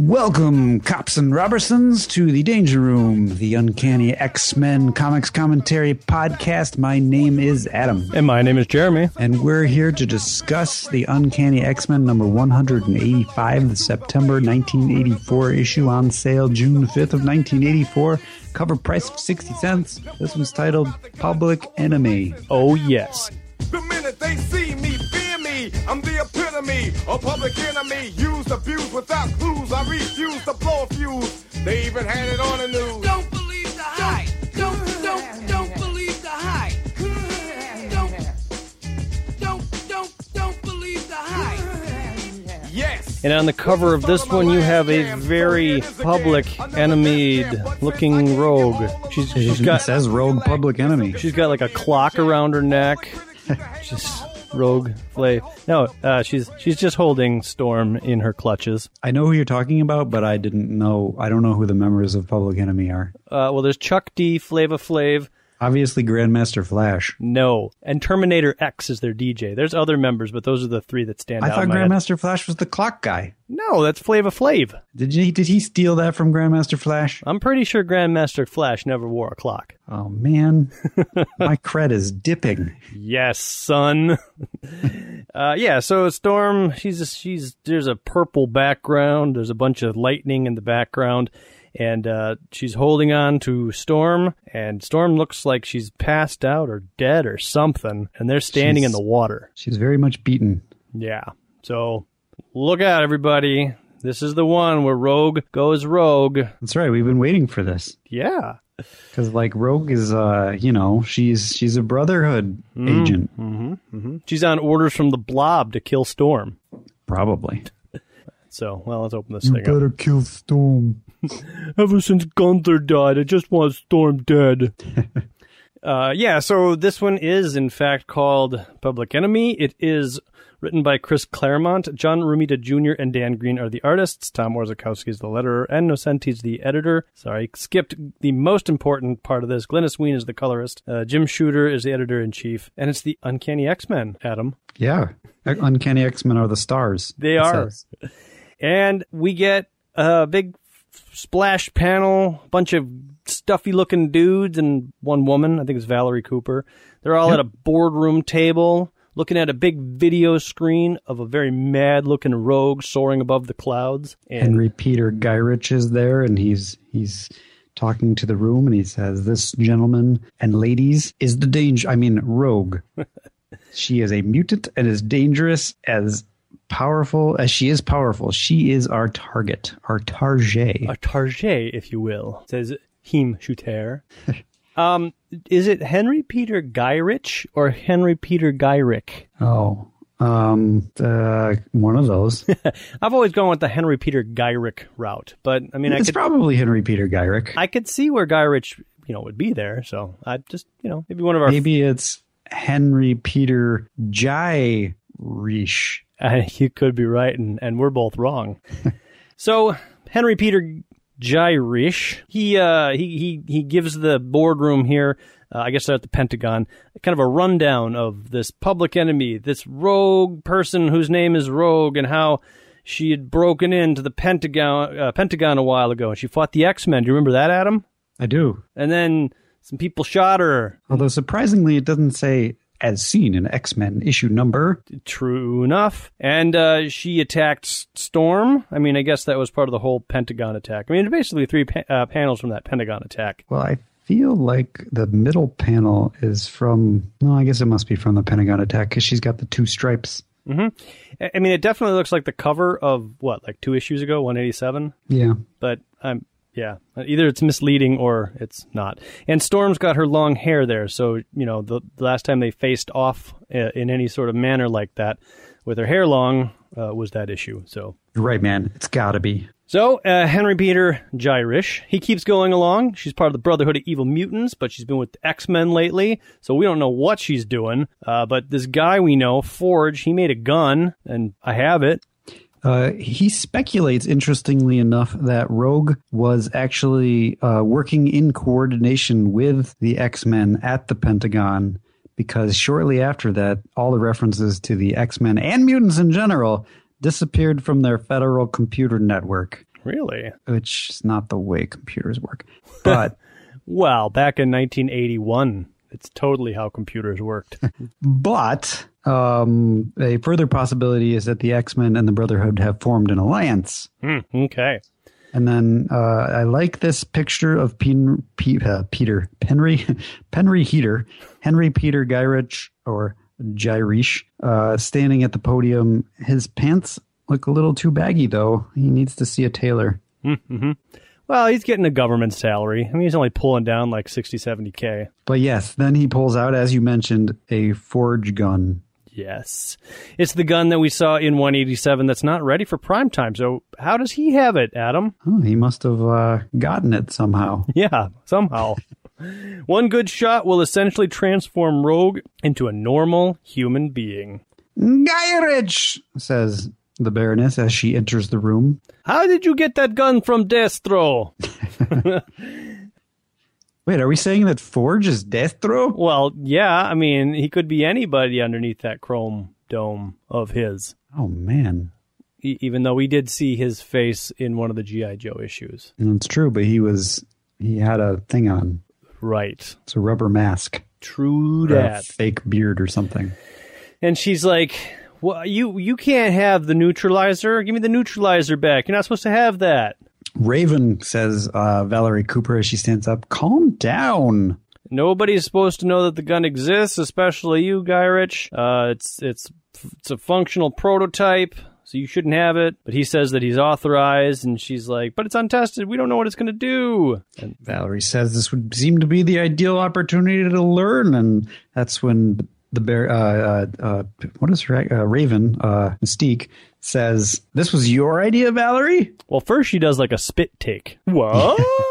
Welcome, cops and Robertsons, to the Danger Room, the Uncanny X Men Comics Commentary Podcast. My name is Adam. And my name is Jeremy. And we're here to discuss the Uncanny X Men number 185, the September 1984 issue on sale June 5th of 1984. Cover price of 60 cents. This one's titled Public Enemy. Oh, yes. The minute they see me, fear me. I'm the epitome of public enemy. Used, abused without clues. I refuse to blow a fuse. They even had it on the news. Don't believe the hype. Don't, don't, don't believe the hype. Don't, don't, don't, don't believe the hype. Yes. And on the cover of this one, you have a very public enemy looking rogue. She's, she's It got says Rogue Public Enemy. she's got like a clock around her neck. Just rogue flay. No, uh, she's she's just holding Storm in her clutches. I know who you're talking about, but I didn't know. I don't know who the members of Public Enemy are. Uh, well, there's Chuck D, Flava Flav. Obviously, Grandmaster Flash. No, and Terminator X is their DJ. There's other members, but those are the three that stand I out. I thought my head. Grandmaster Flash was the clock guy. No, that's Flava Flav. Did he? Did he steal that from Grandmaster Flash? I'm pretty sure Grandmaster Flash never wore a clock. Oh man, my cred is dipping. Yes, son. uh, yeah, so Storm, she's she's there's a purple background. There's a bunch of lightning in the background, and uh, she's holding on to Storm. And Storm looks like she's passed out or dead or something. And they're standing in the water. She's very much beaten. Yeah. So look out, everybody. This is the one where Rogue goes rogue. That's right. We've been waiting for this Yeah. because, like, Rogue is, uh, you know, she's she's a Brotherhood agent, Mm-hmm. She's on orders from the Blob to kill Storm. probably. So, well, let's open this thing up. kill Storm. Ever since Gunther died, I just want Storm dead. uh, yeah, so this one is, in fact, called Public Enemy. It is written by Chris Claremont. John Romita Jr. and Dan Green are the artists. Tom Orzechowski is the letterer, and Nocenti's the editor. Sorry, skipped the most important part of this. Glynis Wein is the colorist. Uh, Jim Shooter is the editor in chief. And it's the Uncanny X Men, Adam. Yeah, Uncanny X Men are the stars. They are. says. and we get a big splash panel, bunch of stuffy looking dudes and one woman. I think it's Valerie Cooper. They're all at a boardroom table looking at a big video screen of a very mad looking rogue soaring above the clouds. And Henry Peter Gyrich is there, and he's he's talking to the room, and he says, "This gentleman and ladies is the danger. I mean, Rogue. she is a mutant and as dangerous as." Powerful as she is powerful, she is our target, our target. a target, if you will, says Him Shooter. um, is it Henry Peter Gyrich or Henry Peter Gyrick? Oh, um, uh, one of those. I've always gone with the Henry Peter Gyrick route, but I mean, I it's could probably Henry Peter Gyrich. I could see where Guy Rich, you know, would be there. So I just, you know, maybe one of our. Maybe it's Henry Peter Gyrish. Uh, you could be right, and, and we're both wrong. so Henry Peter Gyrish, he uh, he he he gives the boardroom here. Uh, I guess they're at the Pentagon, kind of a rundown of this public enemy, this rogue person whose name is Rogue, and how she had broken into the Pentagon uh, Pentagon a while ago, and she fought the X Men. Do you remember that, Adam? I do. And then some people shot her. Although surprisingly, it doesn't say as seen in X Men issue number. True enough. And uh, she attacked Storm. I mean, I guess that was part of the whole Pentagon attack. I mean, basically three pa- uh, panels from that Pentagon attack. Well, I feel like the middle panel is from. No, I guess it must be from the Pentagon attack because she's got the two stripes. I I mean, it definitely looks like the cover of what, like two issues ago, 187. Yeah. But I'm. Yeah, either it's misleading or it's not. And Storm's got her long hair there, so you know the, the last time they faced off uh, in any sort of manner like that, with her hair long, uh, was that issue. So right, man. It's got to be. So, uh, Henry Peter Gyrish, he keeps going along. She's part of the Brotherhood of Evil Mutants, but she's been with the X Men lately, so we don't know what she's doing. Uh, but this guy we know, Forge, he made a gun, and I have it. Uh, he speculates, interestingly enough, that Rogue was actually uh, working in coordination with the X Men at the Pentagon because shortly after that, all the references to the X Men and mutants in general disappeared from their federal computer network. Really? which is not the way computers work. But Well, back in 1981, it's totally how computers worked. but um, a further possibility is that the X Men and the Brotherhood have formed an alliance. Hmm, okay. And then uh, I like this picture of Pen, Pe, uh, Peter Penry Penry Heater Henry Peter Gyrich or Gyrish uh, standing at the podium. His pants look a little too baggy though. He needs to see a tailor. Well, he's getting a government salary. I mean, he's only pulling down like 60, 70K. But yes, then he pulls out, as you mentioned, a forge gun. Yes. It's the gun that we saw in 187 that's not ready for prime time. So, how does he have it, Adam? Oh, he must have uh, gotten it somehow. Yeah, somehow. One good shot will essentially transform Rogue into a normal human being. Gyrich, says the Baroness as she enters the room. How did you get that gun from Destro? Wait, are we saying that Forge is Destro? Well, yeah, I mean, he could be anybody underneath that chrome dome of his. Oh man, E- even though we did see his face in one of the GI Joe issues. And it's true. But he was he had a thing on. Right. It's a rubber mask, True that. fake beard or something. And she's like, "Well, you you can't have the neutralizer. Give me the neutralizer back. You're not supposed to have that." Raven says uh, Valerie Cooper as she stands up. Calm down. Nobody's supposed to know that the gun exists, especially you, Guy Rich. Uh, it's it's it's a functional prototype, so you shouldn't have it. But he says that he's authorized, and she's like, "But it's untested. We don't know what it's going to do." And Valerie says this would seem to be the ideal opportunity to learn, and that's when the bear, uh, uh, uh, what is her, uh, Raven, uh, Mystique says, "This was your idea, Valerie." well, first she does like a spit take. What?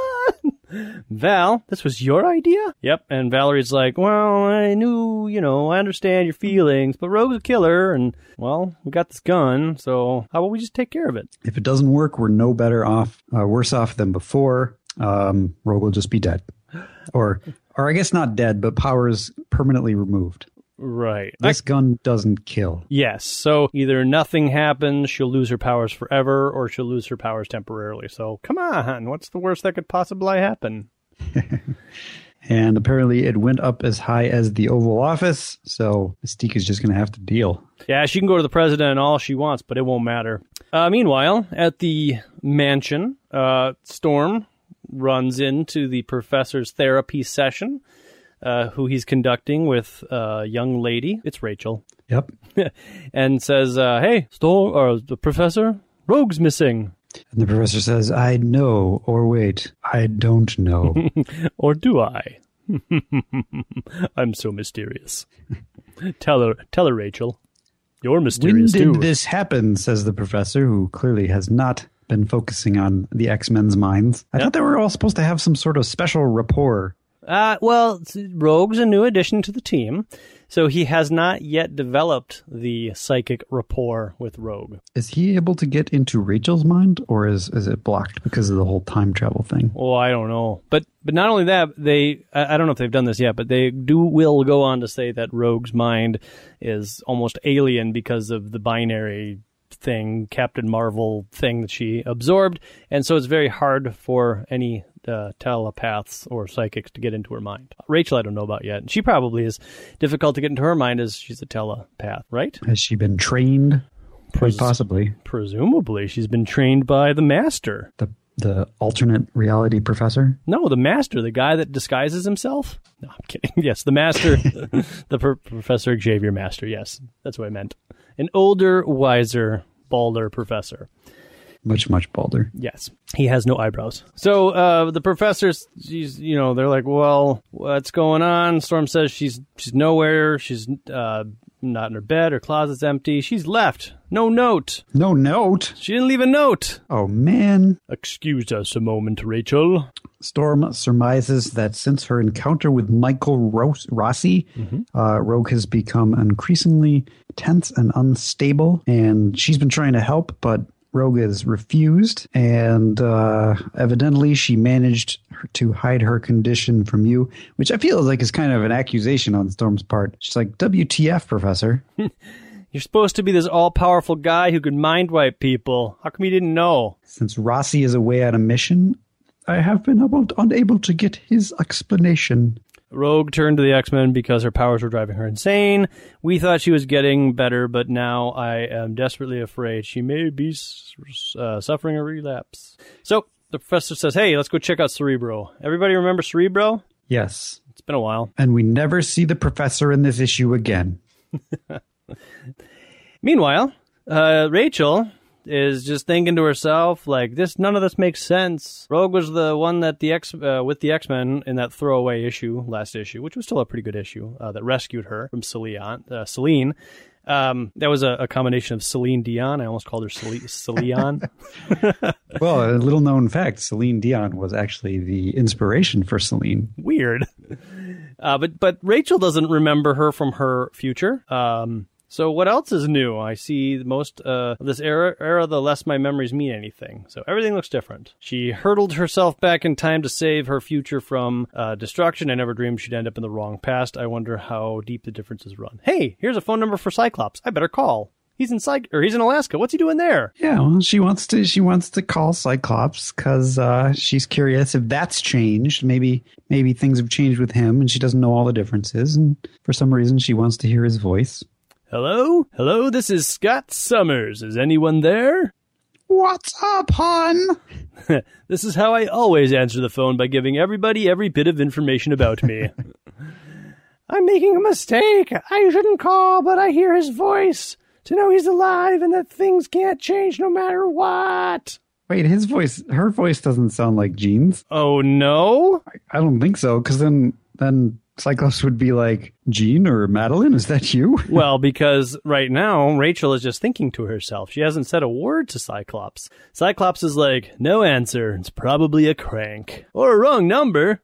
Val, this was your idea? Yep. And Valerie's like, well, I knew, you know, I understand your feelings, but Rogue's a killer, and, well, we got this gun, so how about we just take care of it? If it doesn't work, we're no better off, uh, worse off than before. Um, Rogue will just be dead, or, or I guess not dead, but powers permanently removed. Right. This gun doesn't kill. Yes. So either nothing happens, she'll lose her powers forever, or she'll lose her powers temporarily. So come on, what's the worst that could possibly happen? And apparently, it went up as high as the Oval Office, so Mystique is just going to have to deal. Yeah, she can go to the president and all she wants, but it won't matter. Uh, meanwhile, at the mansion, uh, Storm runs into the professor's therapy session, uh, who he's conducting with a young lady. It's Rachel. Yep. and says, uh, "Hey, Storm, or the professor, Rogue's missing." And the professor says, I know, or wait, I don't know. Or do I? I'm so mysterious. tell her, tell her, Rachel. You're mysterious when did too. this happen? says the professor, who clearly has not been focusing on the X Men's minds. I thought they were all supposed to have some sort of special rapport. Uh, well, Rogue's a new addition to the team, so he has not yet developed the psychic rapport with Rogue. Is he able to get into Rachel's mind, or is, is it blocked because of the whole time travel thing? Oh, I don't know, but but not only that, they I, I don't know if they've done this yet, but they do will go on to say that Rogue's mind is almost alien because of the binary thing, Captain Marvel thing that she absorbed, and so it's very hard for any uh, telepaths or psychics to get into her mind. Rachel, I don't know about yet. She probably is difficult to get into her mind as she's a telepath, right? Has she been trained? Quite Pres- possibly. Presumably, she's been trained by the master. The, the alternate reality professor? No, the master, the guy that disguises himself. No, I'm kidding. Yes, the master, the pro- Professor Xavier Master. Yes, that's what I meant. An older, wiser, balder professor. Much, much balder. Yes, he has no eyebrows. So uh, the professors, she's, you know, they're like, "Well, what's going on?" Storm says she's she's nowhere. She's uh, not in her bed. Her closet's empty. She's left. No note. No note. She didn't leave a note. Oh, man. Excuse us a moment, Rachel. Storm surmises that since her encounter with Michael Ros- Rossi, uh, Rogue has become increasingly tense and unstable, and she's been trying to help, but Rogue has refused, and uh, evidently she managed to hide her condition from you, which I feel like is kind of an accusation on Storm's part. She's like, "WTF, Professor?" You're supposed to be this all powerful guy who could mind wipe people. How come you didn't know? Since Rossi is away on a mission, I have been able unable to get his explanation. Rogue turned to the X Men because her powers were driving her insane. We thought she was getting better, but now I am desperately afraid she may be uh, suffering a relapse. So the professor says, Hey, let's go check out Cerebro. Everybody remember Cerebro? Yes. It's been a while. And we never see the professor in this issue again. Meanwhile, uh, Rachel is just thinking to herself, like, this, none of this makes sense. Rogue was the one that the X, uh, with the X-Men in that throwaway issue, last issue, which was still a pretty good issue, uh, that rescued her from Celine, uh, Celine. Um, that was a, a combination of Celine Dion. I almost called her Celine. Celine. Well, a little known fact Celine Dion was actually the inspiration for Celine. Weird. Uh, but but Rachel doesn't remember her from her future. Um, so what else is new? I see most uh, this era, era, the less my memories mean anything. So everything looks different. She hurtled herself back in time to save her future from uh, destruction. I never dreamed she'd end up in the wrong past. I wonder how deep the differences run. Hey, here's a phone number for Cyclops. I better call. He's in Cy- or he's in Alaska. What's he doing there? Yeah, well, she wants to she wants to call Cyclops because uh, she's curious if that's changed. Maybe maybe things have changed with him, and she doesn't know all the differences. And for some reason, she wants to hear his voice. Hello, hello. This is Scott Summers. Is anyone there? What's up, hon? This is how I always answer the phone by giving everybody every bit of information about me. I'm making a mistake. I shouldn't call, but I hear his voice to know he's alive and that things can't change no matter what. Wait, his voice, her voice doesn't sound like Jean's. Oh no? I don't think so, because then then Cyclops would be like, Jean or Madelyne, is that you? Well, because right now Rachel is just thinking to herself. She hasn't said a word to Cyclops. Cyclops is like, no answer. It's probably a crank or a wrong number.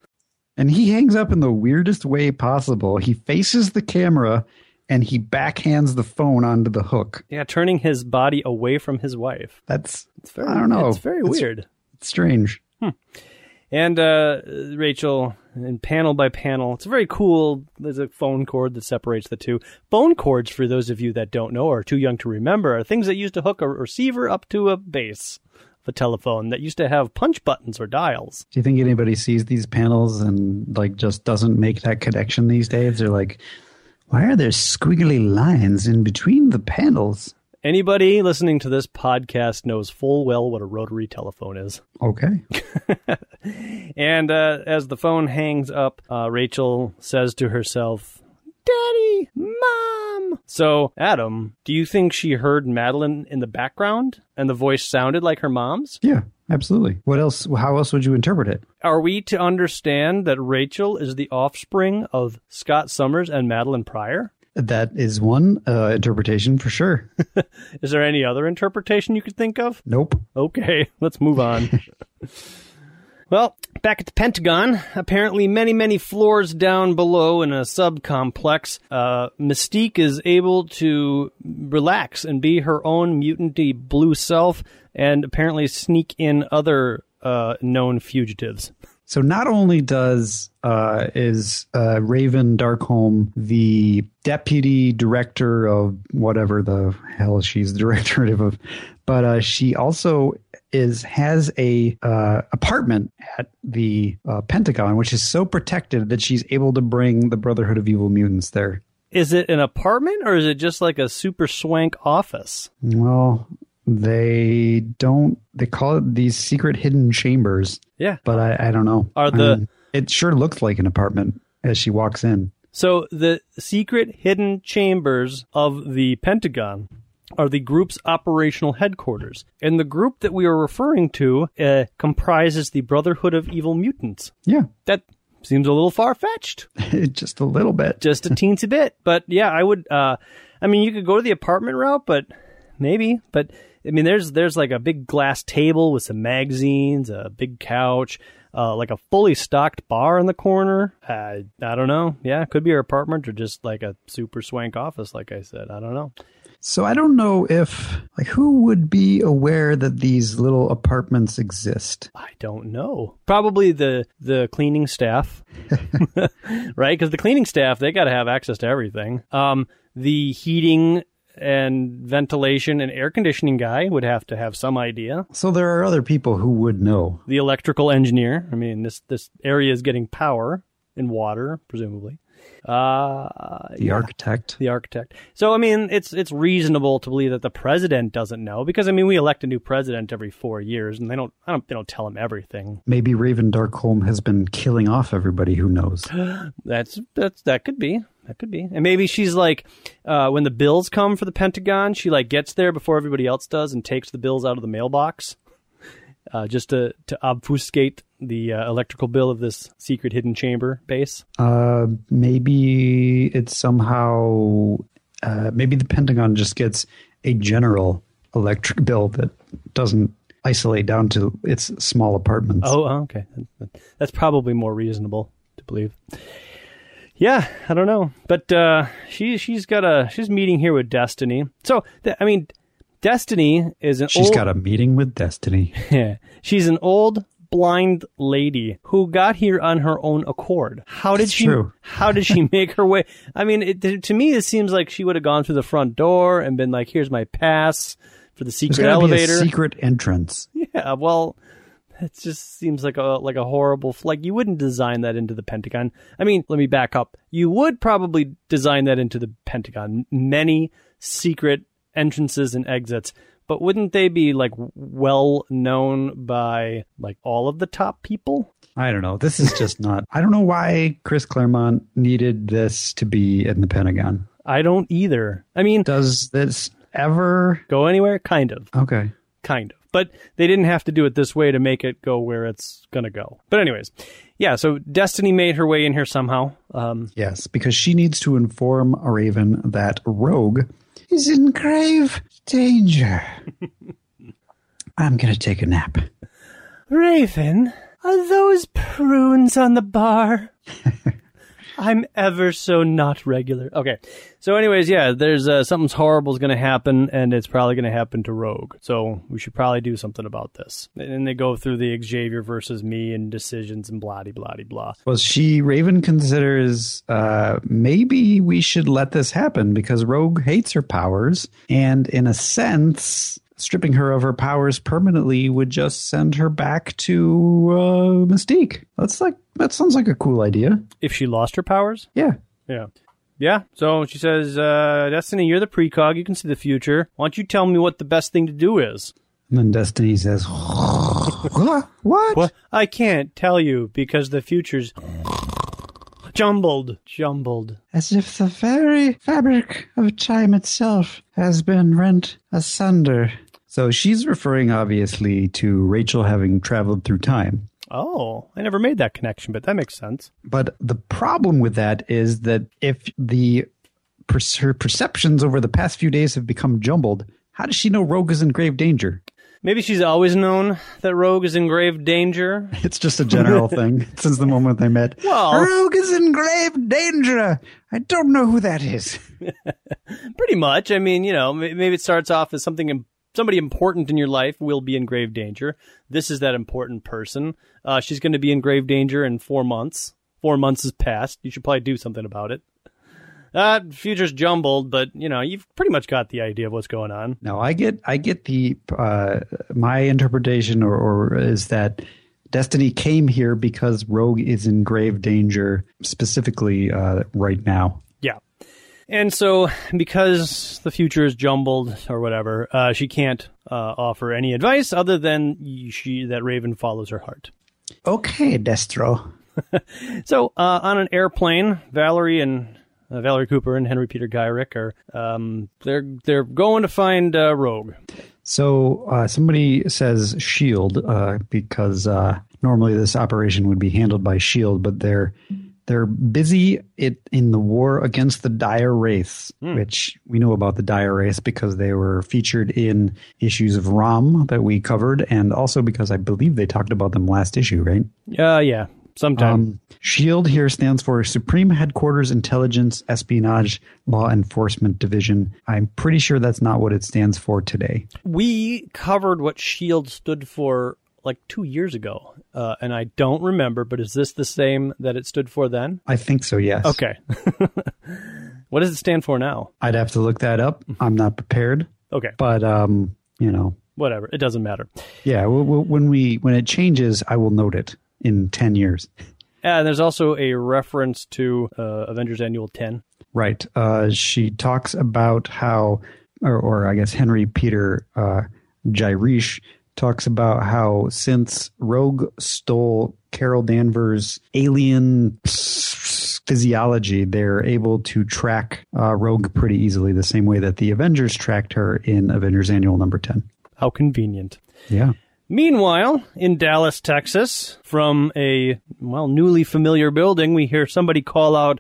And he hangs up in the weirdest way possible. He faces the camera and he backhands the phone onto the hook. Yeah, turning his body away from his wife. That's It's very, I don't know. It's very weird. It's strange. And uh, Rachel, and panel by panel, it's very cool. There's a phone cord that separates the two. Phone cords, for those of you that don't know or are too young to remember, are things that used to hook a receiver up to a base of a telephone that used to have punch buttons or dials. Do you think anybody sees these panels and like just doesn't make that connection these days? They're like, why are there squiggly lines in between the panels? Anybody listening to this podcast knows full well what a rotary telephone is. Okay. And uh, as the phone hangs up, uh, Rachel says to herself, Daddy, Mom. So, Adam, do you think she heard Madelyne in the background and the voice sounded like her mom's? Yeah, absolutely. What else? How else would you interpret it? Are we to understand that Rachel is the offspring of Scott Summers and Madelyne Pryor? That is one uh, interpretation for sure. Is there any other interpretation you could think of? nope. Okay, let's move on. well, back at the Pentagon, apparently many, many floors down below in a subcomplex, uh, Mystique is able to relax and be her own mutanty blue self and apparently sneak in other uh, known fugitives. So not only does uh, is uh, Raven Darkholme the deputy director of whatever the hell she's the director of, but uh, she also is has a uh, apartment at the uh, Pentagon, which is so protected that she's able to bring the Brotherhood of Evil Mutants there. Is it an apartment or is it just like a super swank office? Well, they don't. They call it these secret hidden chambers, Yeah. but I, I don't know. Are the- Um, it sure looks like an apartment as she walks in. So the secret hidden chambers of the Pentagon are the group's operational headquarters. And the group that we are referring to uh, comprises the Brotherhood of Evil Mutants. Yeah, That seems a little far fetched, just a little bit. just a teensy bit. But yeah, I would. Uh, I mean, you could go to the apartment route, but maybe. But I mean, there's there's like a big glass table with some magazines, a big couch. Uh, like a fully stocked bar in the corner. Uh, I don't know. Yeah, it could be her apartment or just like a super swank office, like I said. I don't know. So I don't know if like who would be aware that these little apartments exist. I don't know. Probably the the cleaning staff, right? Because the cleaning staff they got to have access to everything. Um, the heating and ventilation and air conditioning guy would have to have some idea. So there are other people who would know. The electrical engineer. I mean, this this area is getting power and water, presumably. Uh, The architect. the architect. So I mean, it's it's reasonable to believe that the president doesn't know because I mean, we elect a new president every four years, and they don't. I don't. They don't tell him everything. Maybe Raven Darkholme has been killing off everybody who knows. That's that's that could be. That could be. And maybe she's like, uh, when the bills come for the Pentagon, she like gets there before everybody else does and takes the bills out of the mailbox, uh, just to to obfuscate the uh, electrical bill of this secret hidden chamber base. Uh, maybe it's somehow. Uh, maybe the Pentagon just gets a general electric bill that doesn't isolate down to its small apartments. Oh, oh, okay. That's probably more reasonable to believe. Yeah, I don't know, but uh, she she's got a she's meeting here with Destiny. So th- I mean, Destiny is an She's old, got a meeting with Destiny. Yeah, she's an old blind lady who got here on her own accord. How did That's she? true. How did she make her way? I mean, it, to me, it seems like she would have gone through the front door and been like, "Here's my pass for the secret elevator." secret entrance. Yeah, well, it just seems like a like a horrible like you wouldn't design that into the Pentagon. I mean, let me back up. You would probably design that into the Pentagon. Many secret entrances and exits, but wouldn't they be like well known by like all of the top people? I don't know. This is just not. I don't know why Chris Claremont needed this to be in the Pentagon. I don't either. I mean, Does this ever? go anywhere kind of. Okay. kind of. But they didn't have to do it this way to make it go where it's gonna go. But anyways, yeah. So Destiny made her way in here somehow. Um, Yes, because she needs to inform Raven that Rogue is in grave danger. I'm going to take a nap. Raven, are those prunes on the bar? I'm ever so not regular. Okay. So, anyways, yeah, there's uh, something's horrible is going to happen, and it's probably going to happen to Rogue. So, we should probably do something about this. And they go through the Xavier versus me and decisions and blah, blah, blah. Well, she, Raven considers uh, maybe we should let this happen because Rogue hates her powers. And in a sense, stripping her of her powers permanently would just send her back to uh, Mystique. That's like, that sounds like a cool idea. If she lost her powers, Yeah. Yeah. Yeah. So she says, uh, Destiny, you're the precog. You can see the future. Why don't you tell me what the best thing to do is? And then Destiny says, What? What? Well, I can't tell you because the future's jumbled. Jumbled. As if the very fabric of time itself has been rent asunder. So she's referring obviously to Rachel having traveled through time. Oh, I never made that connection, but that makes sense. But the problem with that is that if the per- her perceptions over the past few days have become jumbled, how does she know Rogue is in grave danger? Maybe she's always known that Rogue is in grave danger. It's just a general thing since the moment they met. Well- Rogue is in grave danger. I don't know who that is. Pretty much. I mean, you know, maybe it starts off as something somebody important in your life will be in grave danger. This is that important person. Uh, she's going to be in grave danger in four months. Four months has passed. You should probably do something about it. Uh, future's jumbled, but you know you've pretty much got the idea of what's going on. No, I get I get the uh, my interpretation or, or is that Destiny came here because Rogue is in grave danger specifically uh, right now. And so, because the future is jumbled or whatever, uh, she can't uh, offer any advice other than she that Raven follows her heart. Okay, Destro. So, uh, on an airplane, Valerie and uh, Valerie Cooper and Henry Peter Gyrick are um, they're they're going to find uh, Rogue. So uh, somebody says Shield uh, because uh, normally this operation would be handled by Shield, but they're they're busy it in the war against the Dire Wraiths, which we know about the Dire Wraiths because they were featured in issues of ROM that we covered, and also because I believe they talked about them last issue, right? Uh, yeah, sometime. Um, SHIELD here stands for Supreme Headquarters Intelligence Espionage Law Enforcement Division. I'm pretty sure that's not what it stands for today. we covered what Shield stood for like two years ago, uh, and I don't remember. But is this the same that it stood for then? I think so, yes. Okay. What does it stand for now? I'd have to look that up. I'm not prepared, Okay, but um, you know, whatever. It doesn't matter. yeah. When we when it changes, I will note it in ten years. And there's also a reference to uh, Avengers Annual 10. Right. Uh, she talks about how, or, or I guess Henry Peter uh, Gyrish talks about how since Rogue stole Carol Danvers' alien physiology, they're able to track uh, Rogue pretty easily, the same way that the Avengers tracked her in Avengers Annual Number 10. How convenient. Yeah. Meanwhile, in Dallas, Texas, from a, well, newly familiar building, we hear somebody call out,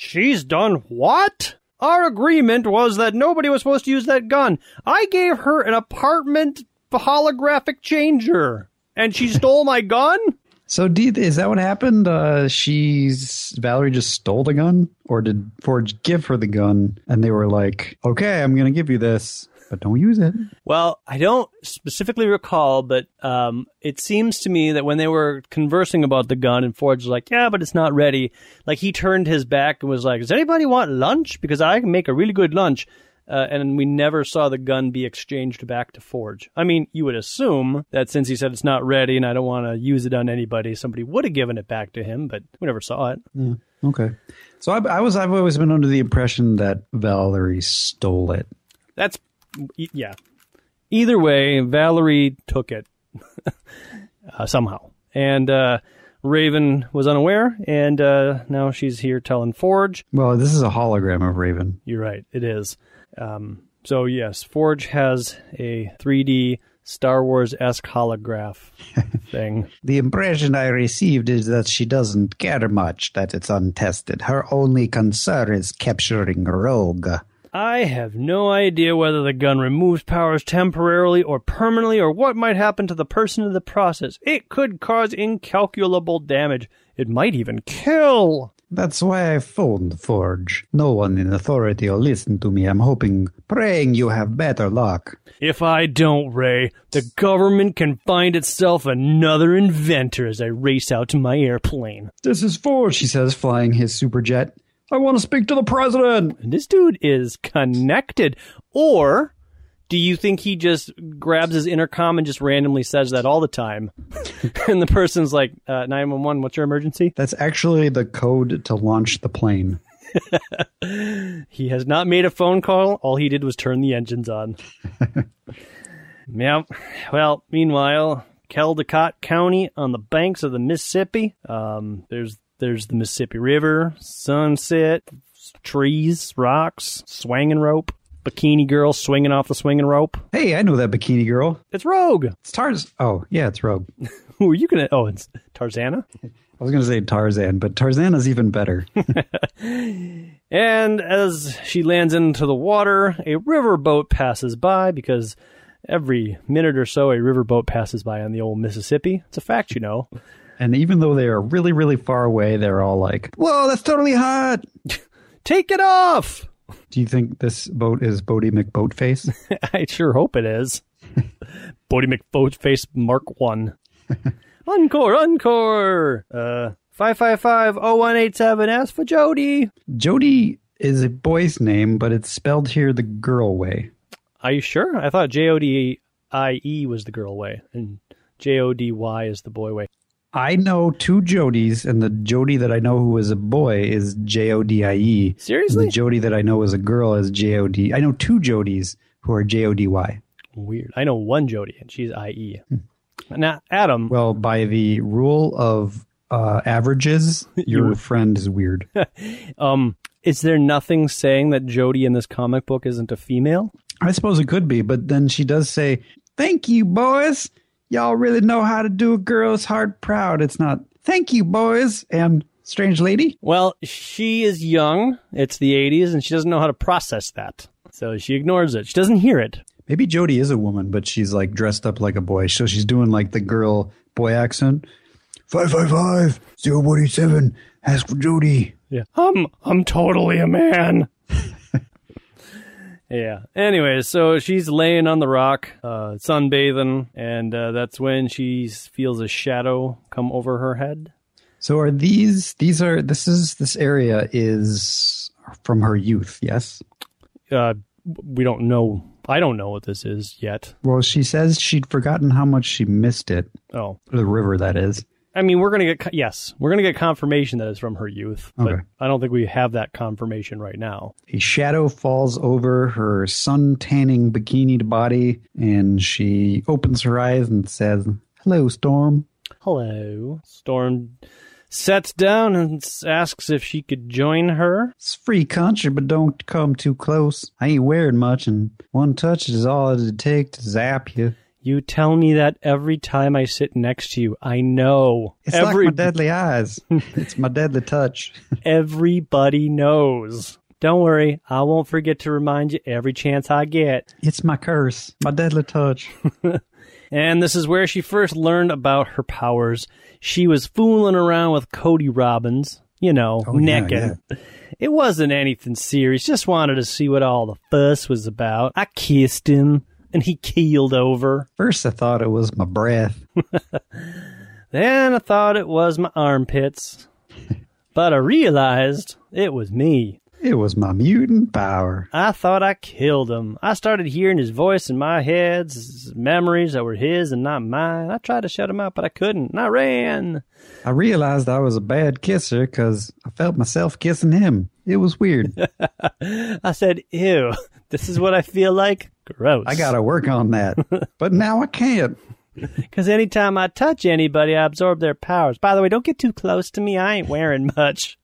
She's done what? Our agreement was that nobody was supposed to use that gun. I gave her an apartment holographic changer, and she stole my gun? So, do you, is that what happened? Uh, she's Valerie just stole the gun, or did Forge give her the gun, and they were like, "Okay, I'm going to give you this, but don't use it." Well, I don't specifically recall, but um, it seems to me that when they were conversing about the gun, and Ford was like, "Yeah, but it's not ready." Like he turned his back and was like, "Does anybody want lunch? Because I can make a really good lunch." Uh, and we never saw the gun be exchanged back to Forge. I mean, you would assume that since he said it's not ready and I don't want to use it on anybody, somebody would have given it back to him, but we never saw it. Okay. So I, I was I've always been under the impression that Valerie stole it. That's yeah. Either way, Valerie took it uh, somehow, and uh, Raven was unaware, and uh, now she's here telling Forge. Well, this is a hologram of Raven. You're right, it is. Um, so yes, Forge has a 3D Star Wars esque holograph thing. The impression I received is that she doesn't care much that it's untested. Her only concern is capturing Rogue. I have no idea whether the gun removes powers temporarily or permanently, or what might happen to the person in the process. It could cause incalculable damage. It might even kill. That's why I phoned Forge. No one in authority will listen to me. I'm hoping, praying you have better luck. If I don't, Ray, the government can find itself another inventor as I race out to my airplane. This is Forge, he says, flying his superjet. I want to speak to the president. And this dude is connected. Or do you think he just grabs his intercom and just randomly says that all the time? and the person's like, uh, 911, what's your emergency? That's actually the code to launch the plane. He has not made a phone call. All he did was turn the engines on. yeah. Well, meanwhile, Caldecott County on the banks of the Mississippi. Um, there's there's the Mississippi River, sunset, trees, rocks, swinging rope, bikini girl swinging off the swinging rope. Hey, I know that bikini girl. It's Rogue. It's Tarz. Oh, yeah, it's Rogue. Who are you gonna? Oh, it's Tarzana. I was going to say Tarzan, but Tarzan is even better. And as she lands into the water, a riverboat passes by because every minute or so a riverboat passes by on the old Mississippi. It's a fact, you know. and even though they are really, really far away, they're all like, whoa, that's totally hot. Take it off! Do you think this boat is Boaty McBoatface? I sure hope it is. Boaty McBoatface Mark 1. encore, encore! Uh, 555-0187, ask for Jody. Jody is a boy's name, but it's spelled here the girl way. Are you sure? I thought J-O-D-I-E was the girl way, and J-O-D-Y is the boy way. I know two Jodies, and the Jody that I know who is a boy is J O D I E. Seriously? The Jody that I know is a girl is J O D. I know two Jodies who are J O D Y. Weird. I know one Jody, and she's IE. Now, Adam, Well, by the rule of uh, averages, your friend is weird. um, is there nothing saying that Jody in this comic book isn't a female? I suppose it could be, but then she does say, Thank you, boys. Y'all really know how to do a girl's heart proud. It's not, Thank you, boys. And strange lady. Well, she is young. It's the 80s, and she doesn't know how to process that. So she ignores it. She doesn't hear it. Maybe Jody is a woman, but she's like dressed up like a boy. So she's doing like the girl boy accent. 555 047. Ask for Jody. Yeah. I'm I'm totally a man. yeah. Anyway, so she's laying on the rock, uh, sunbathing, and uh, that's when she feels a shadow come over her head. So are these, these are, this is, this area is from her youth. Yes. Uh, we don't know. I don't know what this is yet. Well, she says she'd forgotten how much she missed it. Oh, The river, that is. I mean, we're gonna get yes, we're gonna get confirmation that it's from her youth, but Okay. I don't think we have that confirmation right now. A shadow falls over her sun tanning bikinied body, and she opens her eyes and says, Hello, Storm. Hello, Storm sets down and asks if she could join her. It's free country, but don't come too close. I ain't wearing much, and one touch is all it'd take to zap you. You tell me that every time I sit next to you. I know. It's Every, like my deadly eyes. it's my deadly touch. everybody knows. Don't worry, I won't forget to remind you every chance I get. It's my curse. My deadly touch. And this is where she first learned about her powers. She was fooling around with Cody Robbins, you know, Oh, yeah, necking. It wasn't anything serious, just wanted to see what all the fuss was about. I kissed him, and he keeled over. First, I thought it was my breath. Then I thought it was my armpits. but I realized it was me. It was my mutant power. I thought I killed him. I started hearing his voice in my head, memories that were his and not mine. I tried to shut him out, but I couldn't, and I ran. I realized I was a bad kisser because I felt myself kissing him. It was weird. I said, ew, this is what I feel like? Gross. I gotta work on that. But now I can't. Because anytime I touch anybody, I absorb their powers. By the way, don't get too close to me. I ain't wearing much.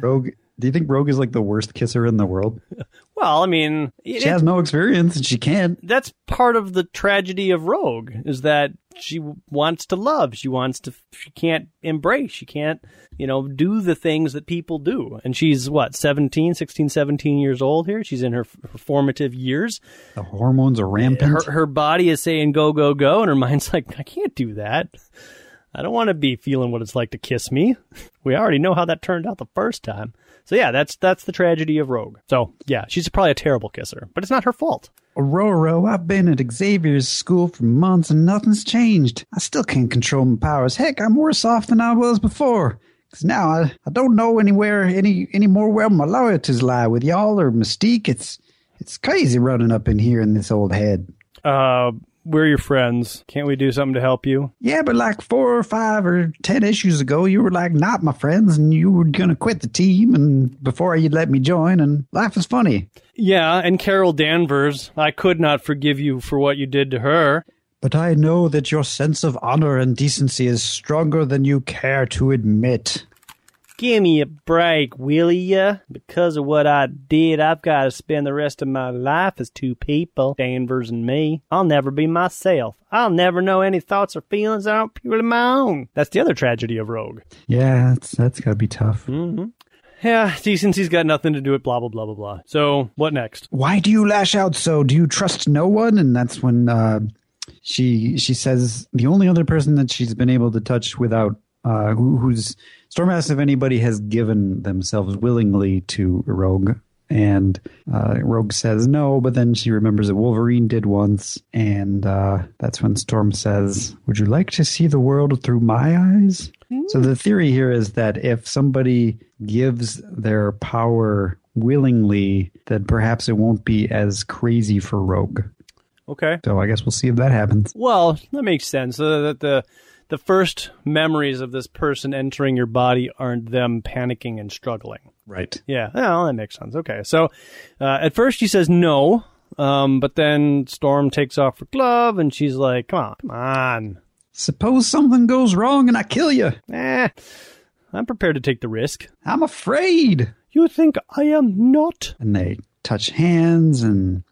Rogue, do you think Rogue is like the worst kisser in the world? Well, I mean, it- She has no experience and she can't. that's part of the tragedy of Rogue is that she wants to love. She wants to, she can't embrace. She can't, you know, do the things that people do. And she's what, 17, 16, 17 years old here? She's in her, her formative years. The hormones are rampant. Her, her body is saying go, go, go. And her mind's like, I can't do that. I don't want to be feeling what it's like to kiss me. We already know how that turned out the first time. So yeah, that's, that's the tragedy of Rogue. So yeah, she's probably a terrible kisser, but it's not her fault. Roro, I've been at Xavier's school for months and nothing's changed. I still can't control my powers. Heck, I'm worse off than I was before. 'Cause now I, I don't know anywhere any any more where my loyalties lie with y'all or Mystique. It's it's crazy running up in here in this old head. Uh, we're your friends. Can't we do something to help you? Yeah, but like four or five or ten issues ago, you were like not my friends, and you were gonna quit the team, and before you'd let me join, and life is funny. Yeah, and Carol Danvers, I could not forgive you for what you did to her. But I know that your sense of honor and decency is stronger than you care to admit. Give me a break, will ya? Because of what I did, I've got to spend the rest of my life as two people, Danvers and me. I'll never be myself. I'll never know any thoughts or feelings that aren't purely my own. That's the other tragedy of Rogue. Yeah, that's that's gotta be tough. Mm-hmm. Yeah, decency's got nothing to do with blah, blah, blah, blah, blah. So, what next? Why do you lash out so? Do you trust no one? And that's when uh, she she says the only other person that she's been able to touch without uh, who, who's Storm asks if anybody has given themselves willingly to Rogue. And uh, Rogue says no, but then she remembers that Wolverine did once, and uh, that's when Storm says, "Would you like to see the world through my eyes?" So the theory here is that if somebody gives their power willingly, then perhaps it won't be as crazy for Rogue. Okay. So I guess we'll see if that happens. Well, that makes sense. So that the the first memories of this person entering your body aren't them panicking and struggling. Right. Yeah, well, that makes sense. Okay, so uh, at first she says no, um, but then Storm takes off her glove and she's like, "Come on, come on, Suppose something goes wrong and I kill you. eh, I'm prepared to take the risk." I'm afraid. You think I am not? And they touch hands and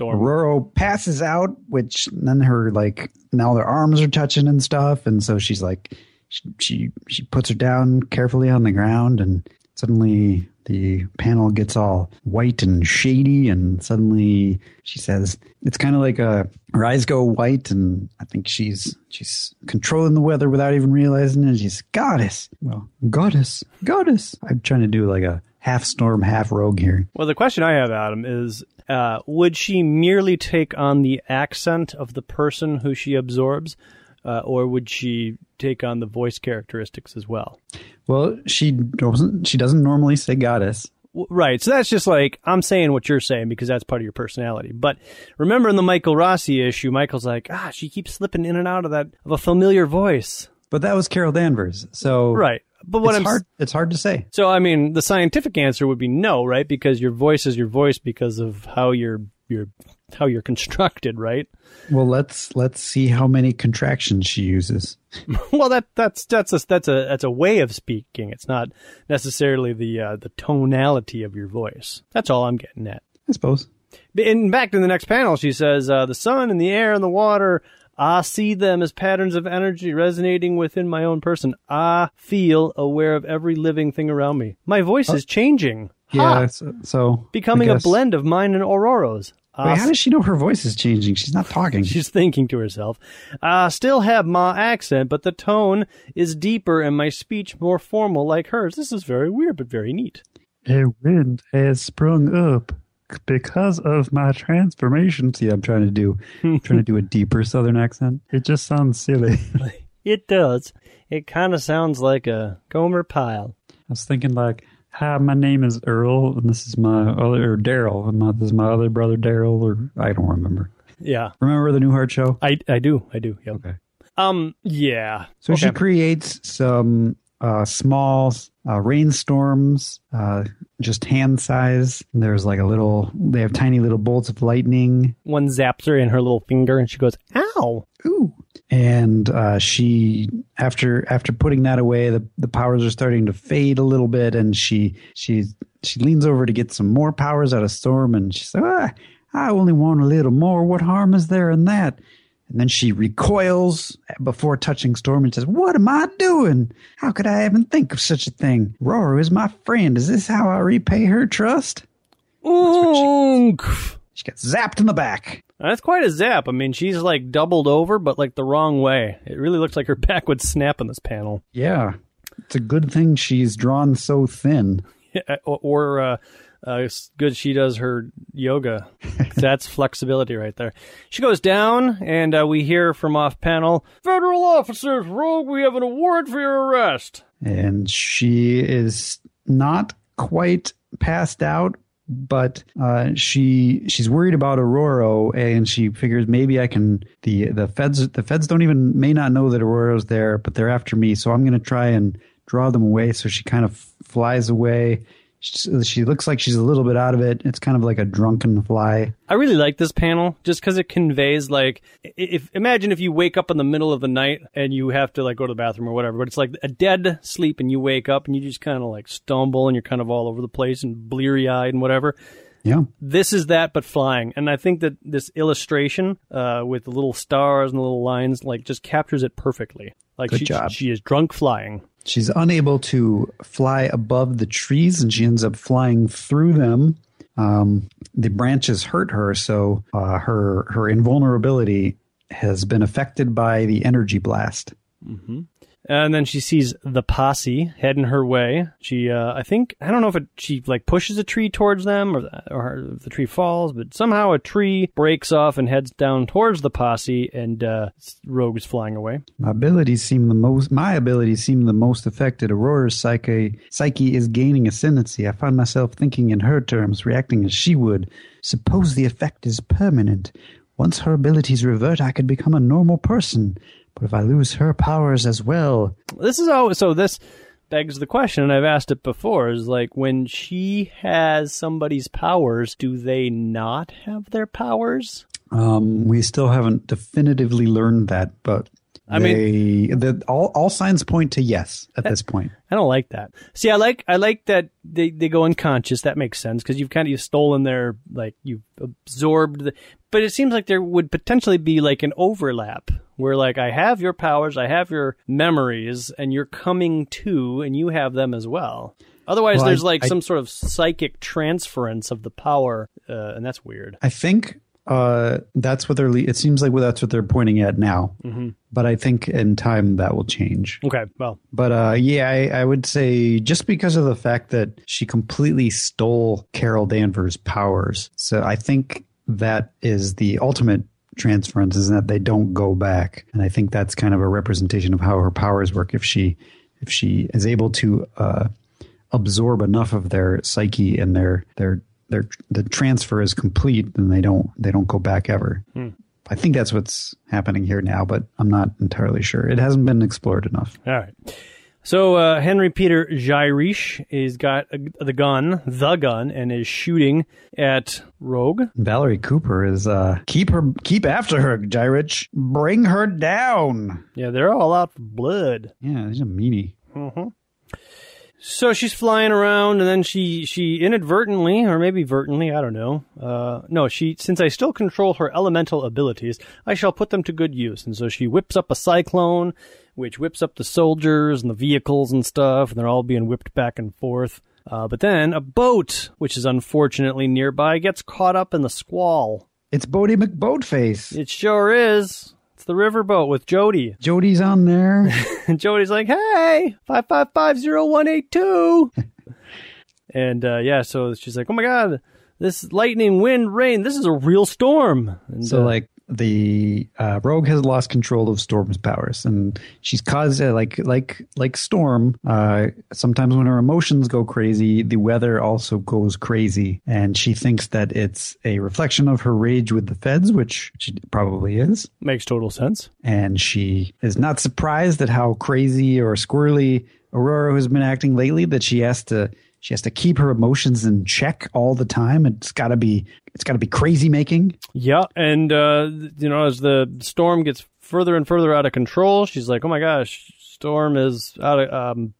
Storm. Roro passes out, which then her like now their arms are touching and stuff, and so she's like she she, she puts her down carefully on the ground, and suddenly the panel gets all white and shady, and suddenly she says it's kind of like a her eyes go white, and I think she's she's controlling the weather without even realizing it. She's goddess, well goddess, goddess. I'm trying to do like a half storm, half rogue here. Well, the question I have, Adam, is uh, would she merely take on the accent of the person who she absorbs, uh, or would she take on the voice characteristics as well? Well, she doesn't. She doesn't normally say goddess. Right. So that's just like I'm saying what you're saying because that's part of your personality. But remember in the Michael Rossi issue, Michael's like, ah, she keeps slipping in and out of that of a familiar voice. But that was Carol Danvers. So Right. But what it's I'm hard. It's hard to say. so I mean, the scientific answer would be no, right? Because your voice is your voice because of how you're you're how you're constructed, right? Well, let's let's see how many contractions she uses. well, that that's that's a that's a that's a way of speaking. It's not necessarily the uh, the tonality of your voice. That's all I'm getting at. I suppose. In fact, in the next panel, she says, uh, "The sun and the air and the water, I see them as patterns of energy resonating within my own person. I feel aware of every living thing around me. My voice uh, is changing, Yeah. So, so becoming a blend of mine and Aurora's." Wait, how does she know her voice is changing? She's not talking. She's thinking to herself, I still have my accent, but the tone is deeper and my speech more formal like hers. This is very weird, but very neat. A wind has sprung up because of my transformation. See, I'm trying to do, trying to do a deeper Southern accent. It just sounds silly. It does. It kind of sounds like a Gomer Pyle. I was thinking like, "Hi, my name is Earl, and this is my other or Daryl, and my, this is my other brother Daryl, or I don't remember. Yeah, Remember the Newhart show? I I do. I do. Yep. Okay. Um, yeah. So she creates some uh, small uh, rainstorms, uh, just hand size. There's like a little. They have tiny little bolts of lightning. One zaps her in her little finger and she goes, ow. Ooh. And uh, she, after after putting that away, the, the powers are starting to fade a little bit, and she she she leans over to get some more powers out of Storm, and she says, ah, "I only want a little more. What harm is there in that?" And then she recoils before touching Storm and says, "What am I doing? How could I even think of such a thing? Roro is my friend. Is this how I repay her trust?" Oomph. She gets zapped in the back. That's quite a zap. I mean, she's like doubled over, but like the wrong way. It really looks like her back would snap in this panel. Yeah, it's a good thing she's drawn so thin. Yeah, or or uh, uh, it's good she does her yoga. That's flexibility right there. She goes down, and uh, we hear from off panel Federal officers, Rogue, we have an award for your arrest. and she is not quite passed out but uh, she she's worried about Aurora and she figures maybe I can the the feds the feds don't even may not know that Aurora's there but they're after me so I'm going to try and draw them away so she kind of flies away she, she looks like she's a little bit out of it it's kind of like a drunken fly I really like this panel just because it conveys like if imagine if you wake up in the middle of the night and you have to like go to the bathroom or whatever, but it's like a dead sleep and you wake up and you just kind of like stumble and you're kind of all over the place and bleary eyed and whatever. yeah This is that, but flying, and I think that this illustration uh, with the little stars and the little lines like just captures it perfectly. Like Good she, job. she is drunk flying. She's unable to fly above the trees and she ends up flying through them. Um, the branches hurt her, so uh, her her invulnerability has been affected by the energy blast. And then she sees the posse heading her way. She, uh, I think, I don't know if it, she like pushes a tree towards them or, or if the tree falls, but somehow a tree breaks off and heads down towards the posse and, uh, Rogue is flying away. My abilities seem the most. My abilities seem the most affected. Aurora's psyche psyche is gaining ascendancy. I find myself thinking in her terms, reacting as she would. Suppose the effect is permanent. Once her abilities revert, I could become a normal person. But if I lose her powers as well, This is always, so this begs the question, and I've asked it before, is like when she has somebody's powers, do they not have their powers? Um, we still haven't definitively learned that, but I they, the, all all signs point to yes at this point. I don't like that. See, I like I like that they, they go unconscious. That makes sense because you've kind of you've stolen their like you've absorbed. The, but it seems like there would potentially be like an overlap where like I have your powers, I have your memories, and you're coming to, and you have them as well. Otherwise, Well, I- there's like I- some sort of psychic transference of the power, uh, and that's weird. I think uh, that's what they're. le- It seems like that's what they're pointing at now. Mm-hmm. But I think in time that will change. Okay, well, But uh, yeah, I, I would say just because of the fact that she completely stole Carol Danvers' powers, so I think that is the ultimate transference is that they don't go back, and I think that's kind of a representation of how her powers work. If she if she is able to uh, absorb enough of their psyche and their their their the transfer is complete, then they don't they don't go back ever. I think that's what's happening here now, but I'm not entirely sure. It hasn't been explored enough. All right. So uh, Henry Peter Gyrich is got a, the gun, the gun, and is shooting at Rogue. Valerie Cooper is uh keep her keep after her, Gyrich. Bring her down. Yeah, they're all out for blood. Yeah, he's a meanie. So she's flying around, and then she she inadvertently, or maybe vertently, I don't know. Uh, no, she since I still control her elemental abilities, I shall put them to good use. And so she whips up a cyclone, which whips up the soldiers and the vehicles and stuff, and they're all being whipped back and forth. Uh, but then a boat, which is unfortunately nearby, gets caught up in the squall. It's Boaty McBoatface. It sure is. The riverboat with Jody. Jody's on there. And Jody's like, hey, 5550182. and uh, yeah, so she's like, oh my God, this lightning, wind, rain, this is a real storm. And, So uh, like the uh, rogue has lost control of Storm's powers, and she's caused uh, like like like Storm. Uh, sometimes when her emotions go crazy, the weather also goes crazy, and she thinks that it's a reflection of her rage with the feds, which she probably is. makes total sense. And she is not surprised at how crazy or squirrely Aurora has been acting lately. That she has to she has to keep her emotions in check all the time. It's got to be it's got to be crazy making. Yeah, and uh, you know, as the storm gets further and further out of control, she's like, "Oh my gosh, storm is out of um,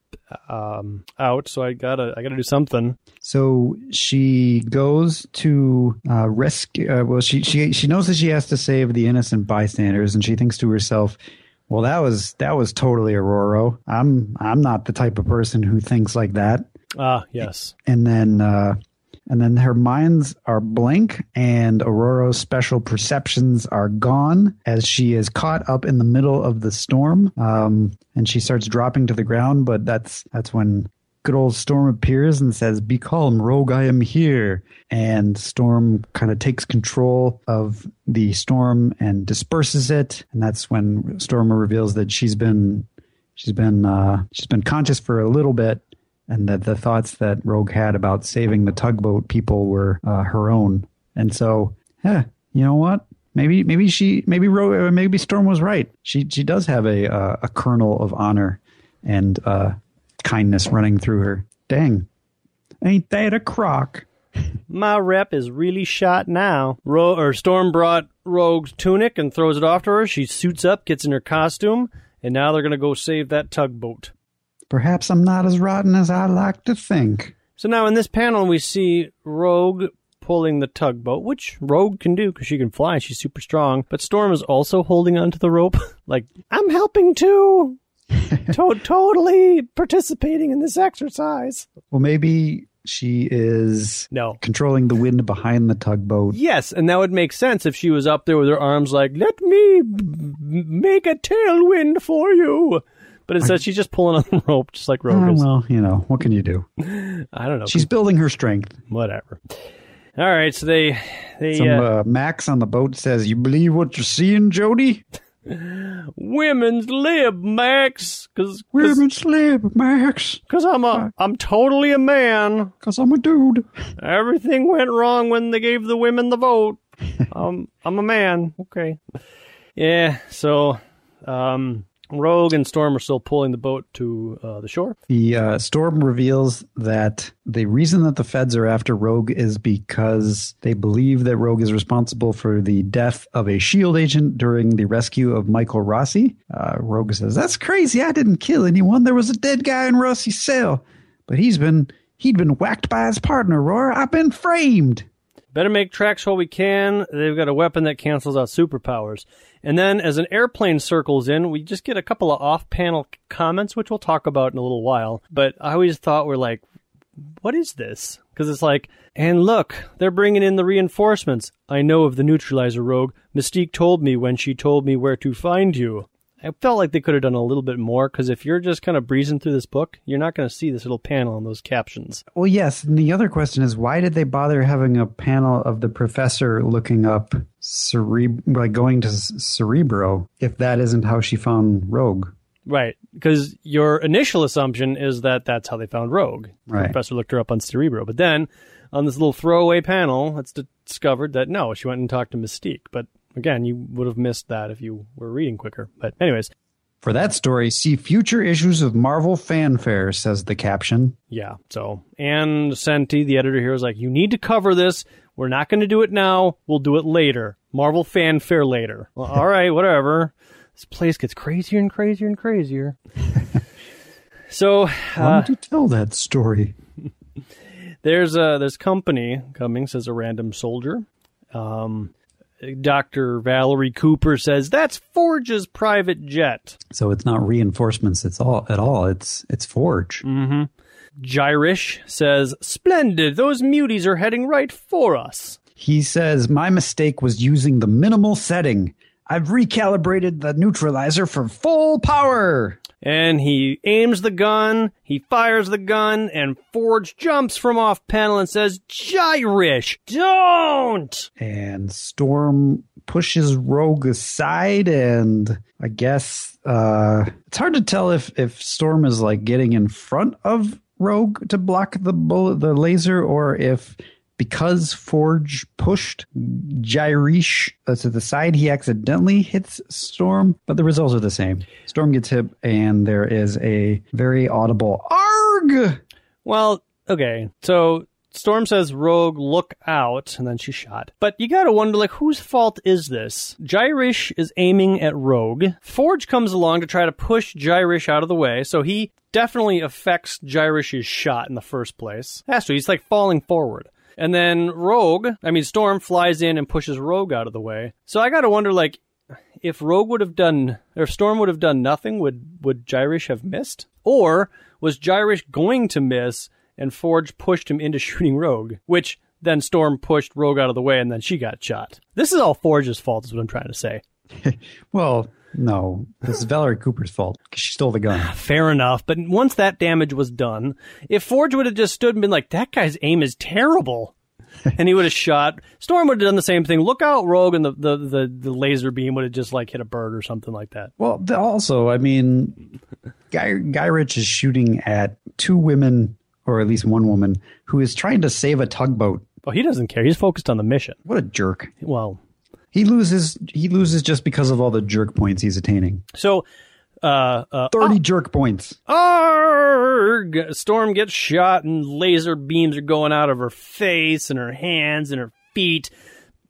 um, out." So I gotta, I gotta do something. So she goes to uh, rescue. Uh, well, she she she knows that she has to save the innocent bystanders, and she thinks to herself, "Well, that was that was totally Aurora. I'm I'm not the type of person who thinks like that." Ah, yes, And then uh, and then her minds are blank, and Aurora's special perceptions are gone as she is caught up in the middle of the storm, um, and she starts dropping to the ground. But that's that's when good old Storm appears and says, Be calm, Rogue, I am here. And Storm kind of takes control of the storm and disperses it. And that's when Storm reveals that she's been she's been uh, she's been conscious for a little bit and that the thoughts that Rogue had about saving the tugboat people were uh, her own. And so, yeah, you know what? Maybe maybe she maybe Rogue uh, maybe Storm was right. She she does have a uh, a kernel of honor and uh, kindness running through her. Dang, ain't that a crock? my rep is really shot now. Ro- or Storm brought Rogue's tunic and throws it off to her. She suits up, gets in her costume, and now they're gonna go save that tugboat. Perhaps I'm not as rotten as I like to think. So now in this panel, we see Rogue pulling the tugboat, which Rogue can do because she can fly. She's super strong. But Storm is also holding onto the rope. like, I'm helping too. to- totally participating in this exercise. Well, maybe she is No. controlling the wind behind the tugboat. Yes, and that would make sense if she was up there with her arms like, let me b- make a tailwind for you. But instead, she's just pulling on the rope, just like Rogue Oh, is. well, you know, what can you do? I don't know. She's building her strength. whatever. All right, so they they Some uh, uh, Max on the boat says, "You believe what you're seeing, Jody? women's lib, Max, because Women slip, Max, Cause I'm a, I'm totally a man. because I'm a dude." Everything went wrong when they gave the women the vote. um, I'm a man. Okay. Yeah. So, um, Rogue and Storm are still pulling the boat to uh, the shore. The uh, storm reveals that the reason that the feds are after Rogue is because they believe that Rogue is responsible for the death of a Shield agent during the rescue of Michael Rossi. Uh, Rogue says, "That's crazy. I didn't kill anyone. There was a dead guy in Rossi's cell, but he's been he'd been whacked by his partner. Roar. I've been framed." Better make tracks while we can. They've got a weapon that cancels out superpowers. And then, as an airplane circles in, we just get a couple of off-panel comments, which we'll talk about in a little while. But I always thought we're like, what is this? Because it's like, and look, they're bringing in the reinforcements. I know of the neutralizer rogue. Mystique told me when she told me where to find you. I felt like they could have done a little bit more because if you're just kind of breezing through this book, you're not going to see this little panel and those captions. Well, yes. And the other question is, why did they bother having a panel of the professor looking up cere- like going to Cerebro if that isn't how she found Rogue? Right, because your initial assumption is that that's how they found Rogue. The Right. professor looked her up on Cerebro, but then on this little throwaway panel, it's discovered that no, she went and talked to Mystique. But again, you would have missed that if you were reading quicker. But anyways, For that story, see future issues of Marvel Fanfare, says the caption. yeah. So and Senti, the editor here, is like, you need to cover this. We're not going to do it now. We'll do it later. Marvel fanfare later. Well, all right, whatever. This place gets crazier and crazier and crazier. so Why uh, don't you tell that story? There's a there's company coming, says a random soldier. Um, Dr. Valerie Cooper says that's Forge's private jet. So it's not reinforcements. It's all at all. It's it's Forge. Mm-hmm. Gyrich says, Splendid, those muties are heading right for us. He says my mistake was using the minimal setting. I've recalibrated the neutralizer for full power. And he aims the gun, he fires the gun, and Forge jumps from off panel and says, Gyrich, don't! And Storm pushes Rogue aside, and I guess uh, it's hard to tell if if Storm is like getting in front of Rogue to block the bullet, the laser, or if because Forge pushed Gyrich uh, to the side, he accidentally hits Storm. But the results are the same. Storm gets hit, and there is a very audible "arg." Well, okay, so Storm says, Rogue, look out, and then she's shot. But you gotta wonder, like, whose fault is this? Gyrich is aiming at Rogue. Forge comes along to try to push Gyrich out of the way, so he definitely affects Gyrich's shot in the first place. Has to, he's like falling forward. And then Rogue, I mean, Storm flies in and pushes Rogue out of the way. So I gotta wonder, like, if Rogue would have done, or if Storm would have done nothing, would would Gyrich have missed? Or was Gyrich going to miss and Forge pushed him into shooting Rogue, which then Storm pushed Rogue out of the way and then she got shot? This is all Forge's fault, is what I'm trying to say. Well, no, this is Valerie Cooper's fault because she stole the gun. Ah, fair enough, but once that damage was done, if Forge would have just stood and been like, that guy's aim is terrible. and he would have shot. Storm would have done the same thing. Look out, Rogue, and the, the, the, the laser beam would have just like hit a bird or something like that. Well, also, I mean, Guy Gyrich is shooting at two women, or at least one woman, who is trying to save a tugboat. Oh, he doesn't care. He's focused on the mission. What a jerk! Well, He loses. He loses just because of all the jerk points he's attaining. so uh, uh, Thirty jerk points. Arg! Storm gets shot, and laser beams are going out of her face and her hands and her feet.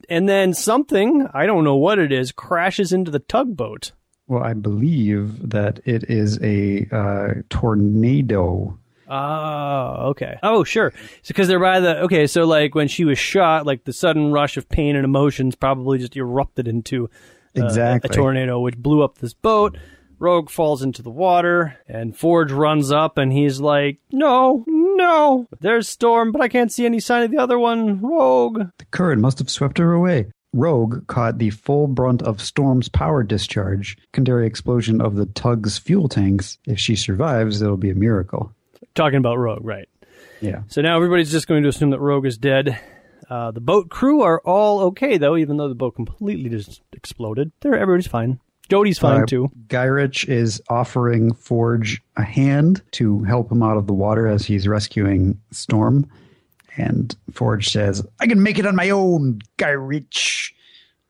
And then something, I don't know what it is, crashes into the tugboat. Well, I believe that it is a uh, tornado. Oh, okay. Oh, sure. because they're by the okay. So like when she was shot, like the sudden rush of pain and emotions probably just erupted into uh, Exactly. a tornado, which blew up this boat. Rogue falls into the water, and Forge runs up, and he's like, "No, no, there's Storm, but I can't see any sign of the other one, Rogue." The current must have swept her away. Rogue caught the full brunt of Storm's power discharge, secondary explosion of the tug's fuel tanks. If she survives, it'll be a miracle. Talking about Rogue, right? Yeah. So now everybody's just going to assume that Rogue is dead. Uh, the boat crew are all okay though, even though the boat completely just exploded. They're everybody's fine. Jody's fine Uh, too. Gyrich is offering Forge a hand to help him out of the water as he's rescuing Storm. And Forge says, I can make it on my own, Gyrich.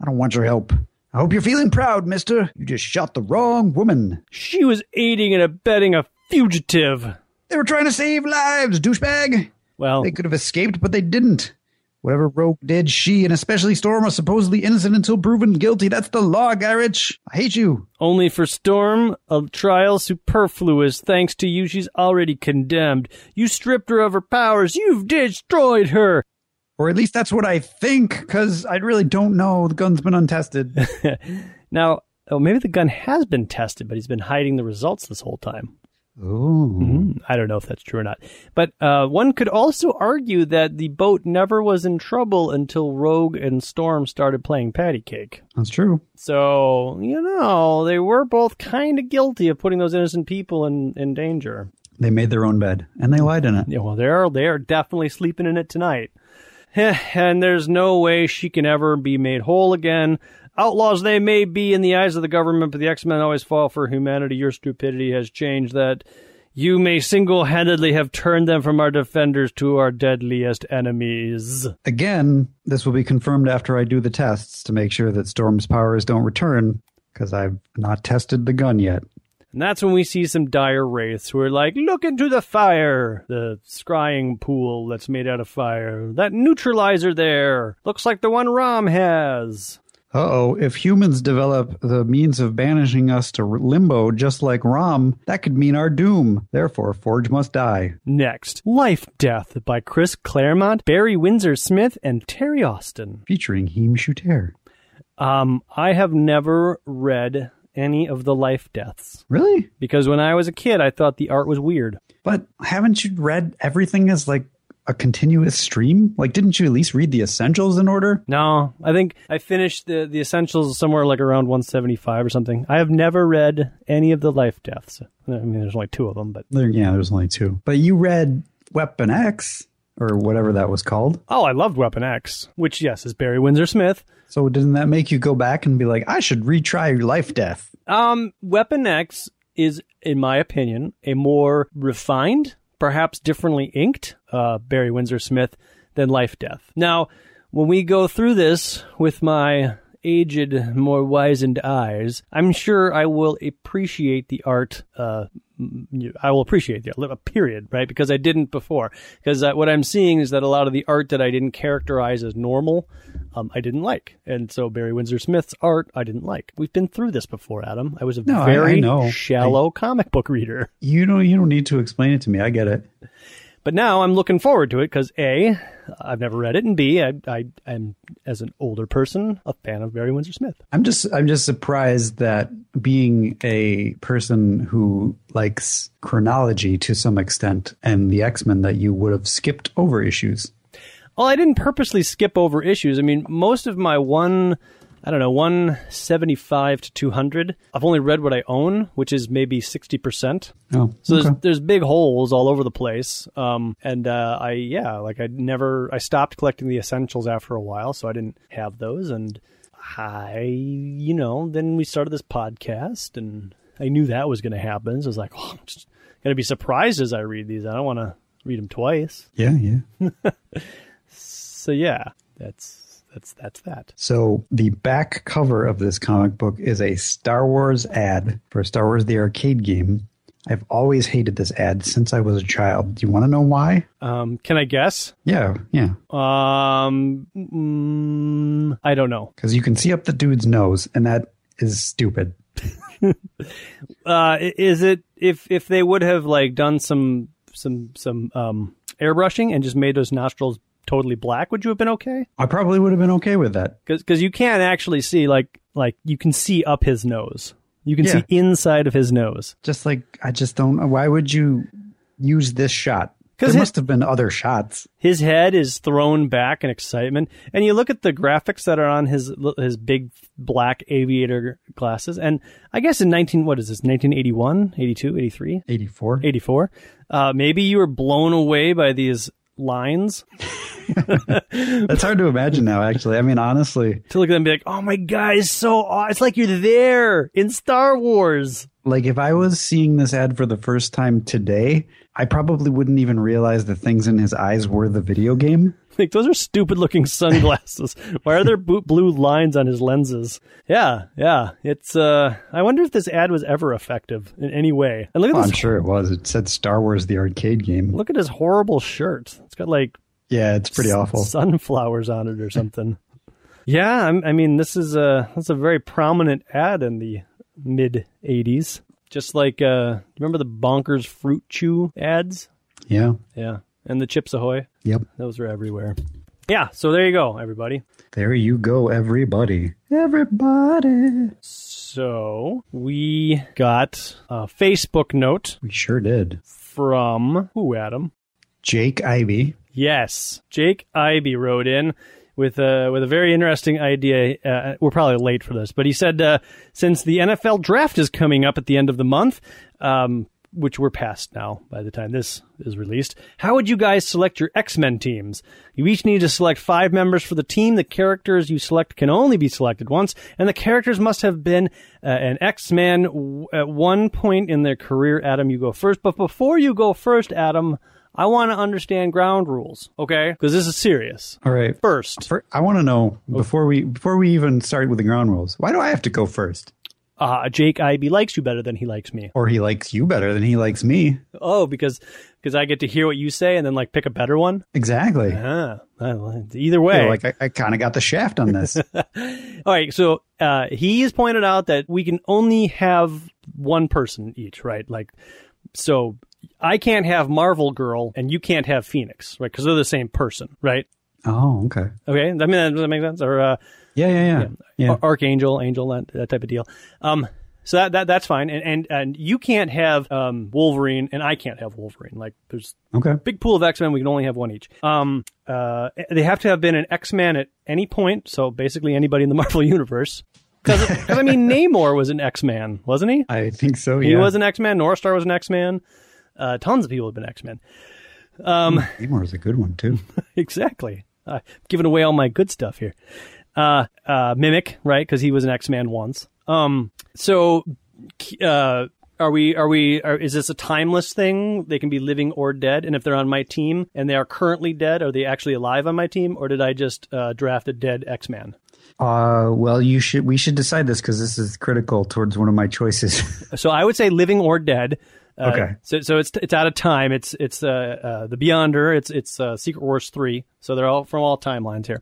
I don't want your help. I hope you're feeling proud, mister. You just shot the wrong woman. She was aiding and abetting a fugitive. They were trying to save lives, douchebag. Well, They could have escaped, but they didn't. Whatever Rogue did, she and especially Storm are supposedly innocent until proven guilty. That's the law, Guy Rich. I hate you. only for Storm, a trial superfluous. Thanks to you, she's already condemned. You stripped her of her powers. You've destroyed her. Or at least that's what I think, because I really don't know. The gun's been untested. Now, oh, maybe the gun has been tested, but he's been hiding the results this whole time. Oh. I don't know if that's true or not. But uh, one could also argue that the boat never was in trouble until Rogue and Storm started playing patty cake. That's true. So, you know, they were both kind of guilty of putting those innocent people in, in danger. They made their own bed, and they lied in it. Yeah, well, they're, they're definitely sleeping in it tonight. and there's no way she can ever be made whole again. Outlaws they may be in the eyes of the government, but the X Men always fall for humanity. Your stupidity has changed that. You may single handedly have turned them from our defenders to our deadliest enemies. Again, this will be confirmed after I do the tests to make sure that Storm's powers don't return, because I've not tested the gun yet. And that's when we see some dire wraiths who are like, look into the fire, the scrying pool that's made out of fire. That neutralizer there looks like the one Rom has. Uh oh, if humans develop the means of banishing us to limbo just like Rom, that could mean our doom. Therefore, Forge must die. Next, Life Death by Chris Claremont, Barry Windsor Smith, and Terry Austin. Featuring Jim Shooter. Um, I have never read any of the Life Deaths Really? because when I was a kid, I thought the art was weird. But haven't you read everything as like a continuous stream? Like, didn't you at least read the essentials in order? No, I think I finished the the essentials somewhere like around 175 or something. I have never read any of the Life Deaths. I mean, there's only two of them, but There, yeah, there's only two. But you read Weapon X or whatever that was called. oh, I loved Weapon X, which yes is Barry Windsor Smith. So didn't that make you go back and be like, I should retry Life Death? Um, Weapon X is, in my opinion, a more refined, perhaps differently inked uh, Barry Windsor Smith than Life Death. Now, when we go through this with my aged, more wizened eyes, I'm sure I will appreciate the art. Uh, I will appreciate the art, period, right? Because I didn't before. Because uh, what I'm seeing is that a lot of the art that I didn't characterize as normal, um, I didn't like. And so Barry Windsor Smith's art, I didn't like. We've been through this before, Adam. I was a No, very I know. shallow comic book reader. You don't you don't need to explain it to me. I get it. But now I'm looking forward to it because A, I've never read it, and B, I, I am, as an older person, a fan of Barry Windsor Smith. I'm just I'm just surprised that being a person who likes chronology to some extent and the X-Men that you would have skipped over issues. Well, I didn't purposely skip over issues. I mean, most of my one, I don't know, 175 to 200, I've only read what I own, which is maybe 60%. Oh, So okay. there's, there's big holes all over the place. Um, and uh, I, yeah, like I never, I stopped collecting the essentials after a while, so I didn't have those. And I, you know, then we started this podcast, and I knew that was going to happen. So I was like, oh, I'm just going to be surprised as I read these. I don't want to read them twice. yeah, yeah. So yeah, that's that's that's that. So the back cover of this comic book is a Star Wars ad for Star Wars the arcade game. I've always hated this ad since I was a child. Do you want to know why? Um, can I guess? Yeah, yeah. Um, mm, I don't know. Because you can see up the dude's nose, and that is stupid. Uh, is it if if they would have like done some some some um airbrushing and just made those nostrils totally black, would you have been okay? I probably would have been okay with that. Because you can't actually see like like you can see up his nose. You can Yeah. see inside of his nose. Just like I just don't. Why would you use this shot? 'Cause There it- must have been other shots. His head is thrown back in excitement, and you look at the graphics that are on his his big black aviator glasses. And I guess in 19 what is this 1981, 82, 83, Eighty-four. 84, uh, maybe you were blown away by these lines That's hard to imagine now. Actually, I mean, honestly, to look at them and be like, "Oh my god, it's so aw- it's like you're there in Star Wars." like if I was seeing this ad for the first time today, I probably wouldn't even realize the things in his eyes were the video game. Like those are stupid looking sunglasses. Why are there blue lines on his lenses? Yeah, yeah. It's uh I wonder if this ad was ever effective in any way. And look at Oh, this I'm sure it was. It said Star Wars the arcade game. look at his horrible shirt. It's got like Yeah, it's pretty awful. sunflowers on it or something. yeah, I'm, I mean this is a that's a very prominent ad in the mid 80s. Just like uh remember the Bonkers Fruit Chew ads? Yeah. Yeah. And the Chips Ahoy. Yep. Those are everywhere. Yeah, so there you go, everybody. There you go, everybody. Everybody. So we got a Facebook note We sure did. from who, Adam? Jake Ivy. Yes, Jake Ivy wrote in with a with a very interesting idea. Uh, we're probably late for this, but he said uh, since the NFL draft is coming up at the end of the month, um, which we're past now by the time this is released. How would you guys select your X Men teams? You each need to select five members for the team. The characters you select can only be selected once, and the characters must have been uh, an X Man w- at one point in their career. Adam, you go first. But before you go first, Adam, I want to understand ground rules, okay? Because this is serious. All right. First, For, I want to know before we before we even start with the ground rules. Why do I have to go first? Uh, Jake Ivy likes you better than he likes me. Or he likes you better than he likes me? Oh, because because I get to hear what you say and then like pick a better one. Exactly. Well, either way. feel like I, I kind of got the shaft on this. All right, so uh, he has pointed out that we can only have one person each, right? Like, so I can't have Marvel Girl and you can't have Phoenix, right? Because they're the same person, right? oh, okay. Okay, I mean that, does that make sense? Or uh, Yeah, yeah, yeah. Yeah. Ar- Archangel, Angel, that, that type of deal. Um, so that, that that's fine, and and and you can't have um, Wolverine, and I can't have Wolverine. Like, there's Okay. big pool of X Men. We can only have one each. Um, uh, they have to have been an X Man at any point. So basically, anybody in the Marvel universe. Because I mean, Namor was an X Man, wasn't he? I think so. Yeah. He was an X Man. North Star was an X Man. Uh, tons of people have been X Men. Namor is a good one too. exactly. Uh, giving away all my good stuff here. Uh, uh, Mimic, right? Because he was an X Man once. Um, so, uh, are we? Are we? Are, is this a timeless thing? They can be living or dead, and if they're on my team and they are currently dead, are they actually alive on my team, or did I just uh, draft a dead X Man? Uh, well, you should. We should decide this because this is critical towards one of my choices. So I would say living or dead. Uh, Okay. So so it's it's out of time. It's it's uh, uh the Beyonder. It's it's uh, Secret Wars three. So they're all from all timelines here.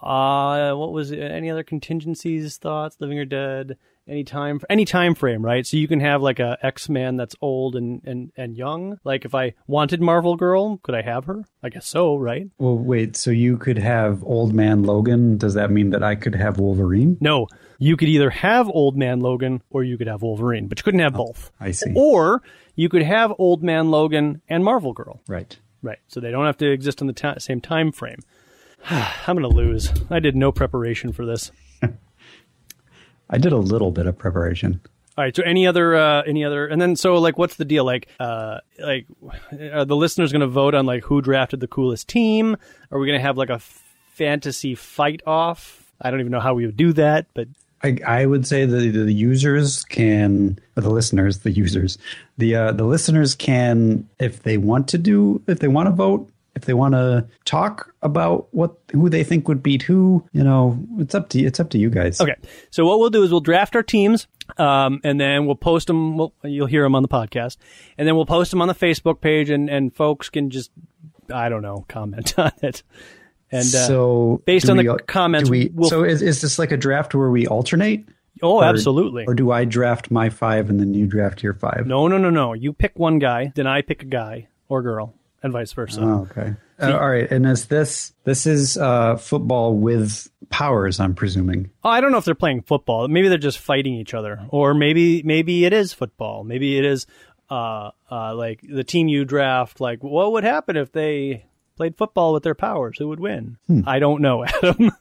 Uh, what was it? any other contingencies? Thoughts? Living or dead? Any time? Any time frame? Right. So you can have like a X Man that's old and and and young. Like if I wanted Marvel Girl, could I have her? I guess so. Right. well, wait. So you could have Old Man Logan. Does that mean that I could have Wolverine? No, you could either have Old Man Logan or you could have Wolverine, but you couldn't have both. I see. Or you could have Old Man Logan and Marvel Girl. Right. Right. So they don't have to exist in the same time frame. I'm going to lose. I did no preparation for this. I did a little bit of preparation. All right. So any other, uh, any other, and then so like, what's the deal? Like, uh, like, are the listeners going to vote on like who drafted the coolest team? Are we going to have like a fantasy fight off? I don't even know how we would do that, but I, I would say that the users can, or the listeners, the users, the uh, the listeners can, if they want to do, if they want to vote, if they want to talk about what who they think would beat who, you know, it's up to it's up to you guys. Okay. So what we'll do is we'll draft our teams, um, and then we'll post them. We'll, you'll hear them on the podcast, and then we'll post them on the Facebook page, and, and folks can just, I don't know, comment on it. And uh, so based on the comments, we, we'll- so is, is this like a draft where we alternate? oh, Or- absolutely. Or do I draft my five and then you draft your five? no, no, no, no. You pick one guy, then I pick a guy or girl, and vice versa. Oh, okay. Uh, all right. And is this this is uh, football with powers? I'm presuming. Oh, I don't know if they're playing football. Maybe they're just fighting each other, or maybe maybe it is football. Maybe it is uh, uh, like the team you draft. Like, what would happen if they played football with their powers? Who would win? I don't know, Adam.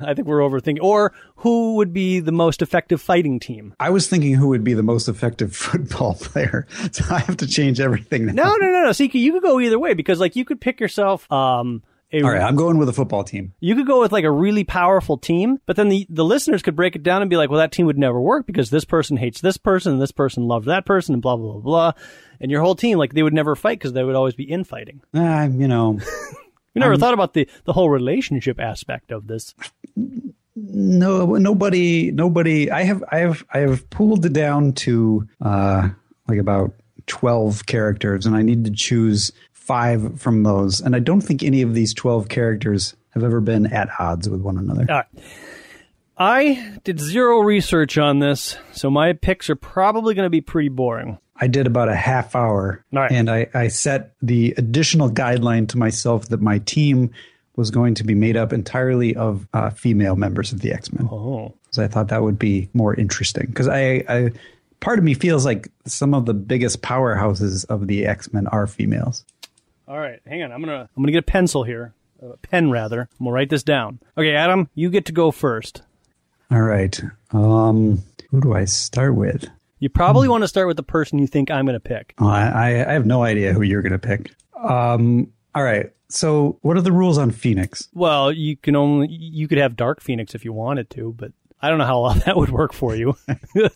I think we're overthinking. Or who would be the most effective fighting team? I was thinking who would be the most effective football player, so I have to change everything now. No, no, no, no. See, you could go either way because, like, you could pick yourself. Um, a, All right, I'm going with a football team. You could go with like a really powerful team, but then the, the listeners could break it down and be like, well, that team would never work because this person hates this person and this person loves that person and blah, blah, blah, blah. And your whole team, like, they would never fight because they would always be infighting. Ah, you know, You never thought about the, the whole relationship aspect of this. no, nobody, nobody. I have, I have, I have pulled it down to uh, like about twelve characters, and I need to choose five from those. And I don't think any of these twelve characters have ever been at odds with one another. All right. I did zero research on this, so my picks are probably going to be pretty boring. I did about a half hour, right. and I, I set the additional guideline to myself that my team was going to be made up entirely of uh, female members of the X Men. Oh. because I thought that would be more interesting. Because I, I, part of me feels like some of the biggest powerhouses of the X Men are females. All right, hang on. I'm gonna I'm gonna get a pencil here, a pen rather. I'm gonna write this down. Okay, Adam, you get to go first. All right, um, who do I start with? You probably want to start with the person you think I'm going to pick. Oh, I, I I have no idea who you're going to pick. Um, all right. So, what are the rules on Phoenix? Well, you can only you could have Dark Phoenix if you wanted to, but I don't know how well that would work for you.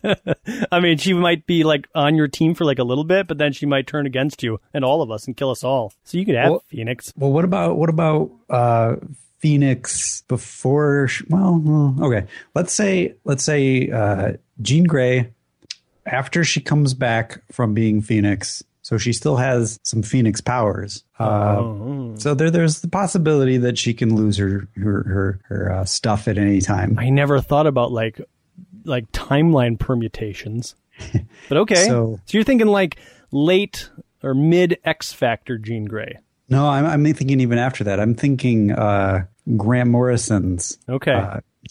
I mean, she might be like on your team for like a little bit, but then she might turn against you and all of us and kill us all. So you could have Well- Phoenix. Well, what about what about uh, Phoenix before? sh- Well, well, okay. Let's say let's say uh, Jean Grey after she comes back from being Phoenix, so she still has some Phoenix powers. Uh, So there, there's the possibility that she can lose her her her, her uh, stuff at any time. I never thought about like like timeline permutations. But okay. So- so you're thinking like late or mid X Factor Jean Grey. No, I'm, I'm thinking even after that. I'm thinking uh, Grant Morrison's Okay.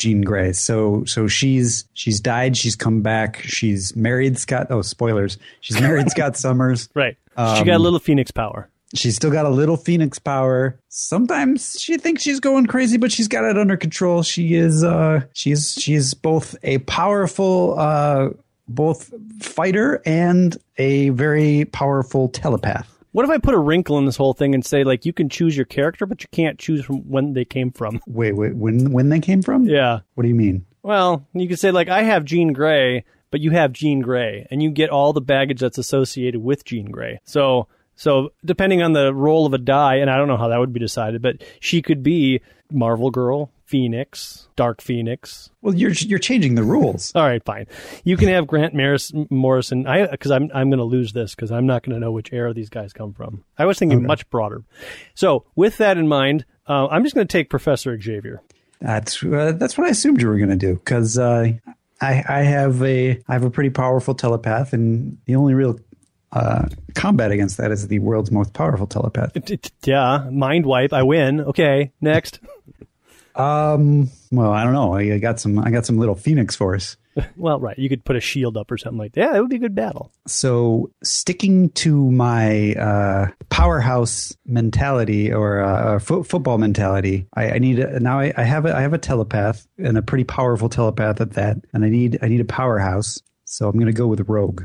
Jean Grey. So so she's she's died. She's come back. She's married Scott. Oh, spoilers. She's married Scott Summers. Right. she Um, got a little Phoenix power. She's still got a little Phoenix power. Sometimes she thinks she's going crazy, but she's got it under control. She is uh she's she's both a powerful uh both fighter and a very powerful telepath. What if I put a wrinkle in this whole thing and say like you can choose your character, but you can't choose from when they came from? Wait, wait, when when they came from? Yeah. What do you mean? Well, you could say like I have Jean Grey, but you have Jean Grey, and you get all the baggage that's associated with Jean Grey. So, so depending on the roll of a die, and I don't know how that would be decided, but she could be Marvel Girl, Phoenix, Dark Phoenix. Well, you're you're changing the rules. All right, fine. You can have Grant Maris, Morrison. I because I'm I'm going to lose this because I'm not going to know which era these guys come from. I was thinking much broader. So with that in mind, uh, I'm just going to take Professor Xavier. That's uh, that's what I assumed you were going to do because uh, I I have a I have a pretty powerful telepath, and the only real uh, combat against that is the world's most powerful telepath. Yeah, mind wipe. I win. Okay, next. Um, well, I don't know. I, I got some I got some little Phoenix Force. Well, right. You could put a shield up or something like that. Yeah, it would be a good battle. So sticking to my uh, powerhouse mentality or uh, fo- football mentality, I, I need a, now. I, I have a, I have a telepath and a pretty powerful telepath at that, and I need I need a powerhouse. So I'm going to go with Rogue.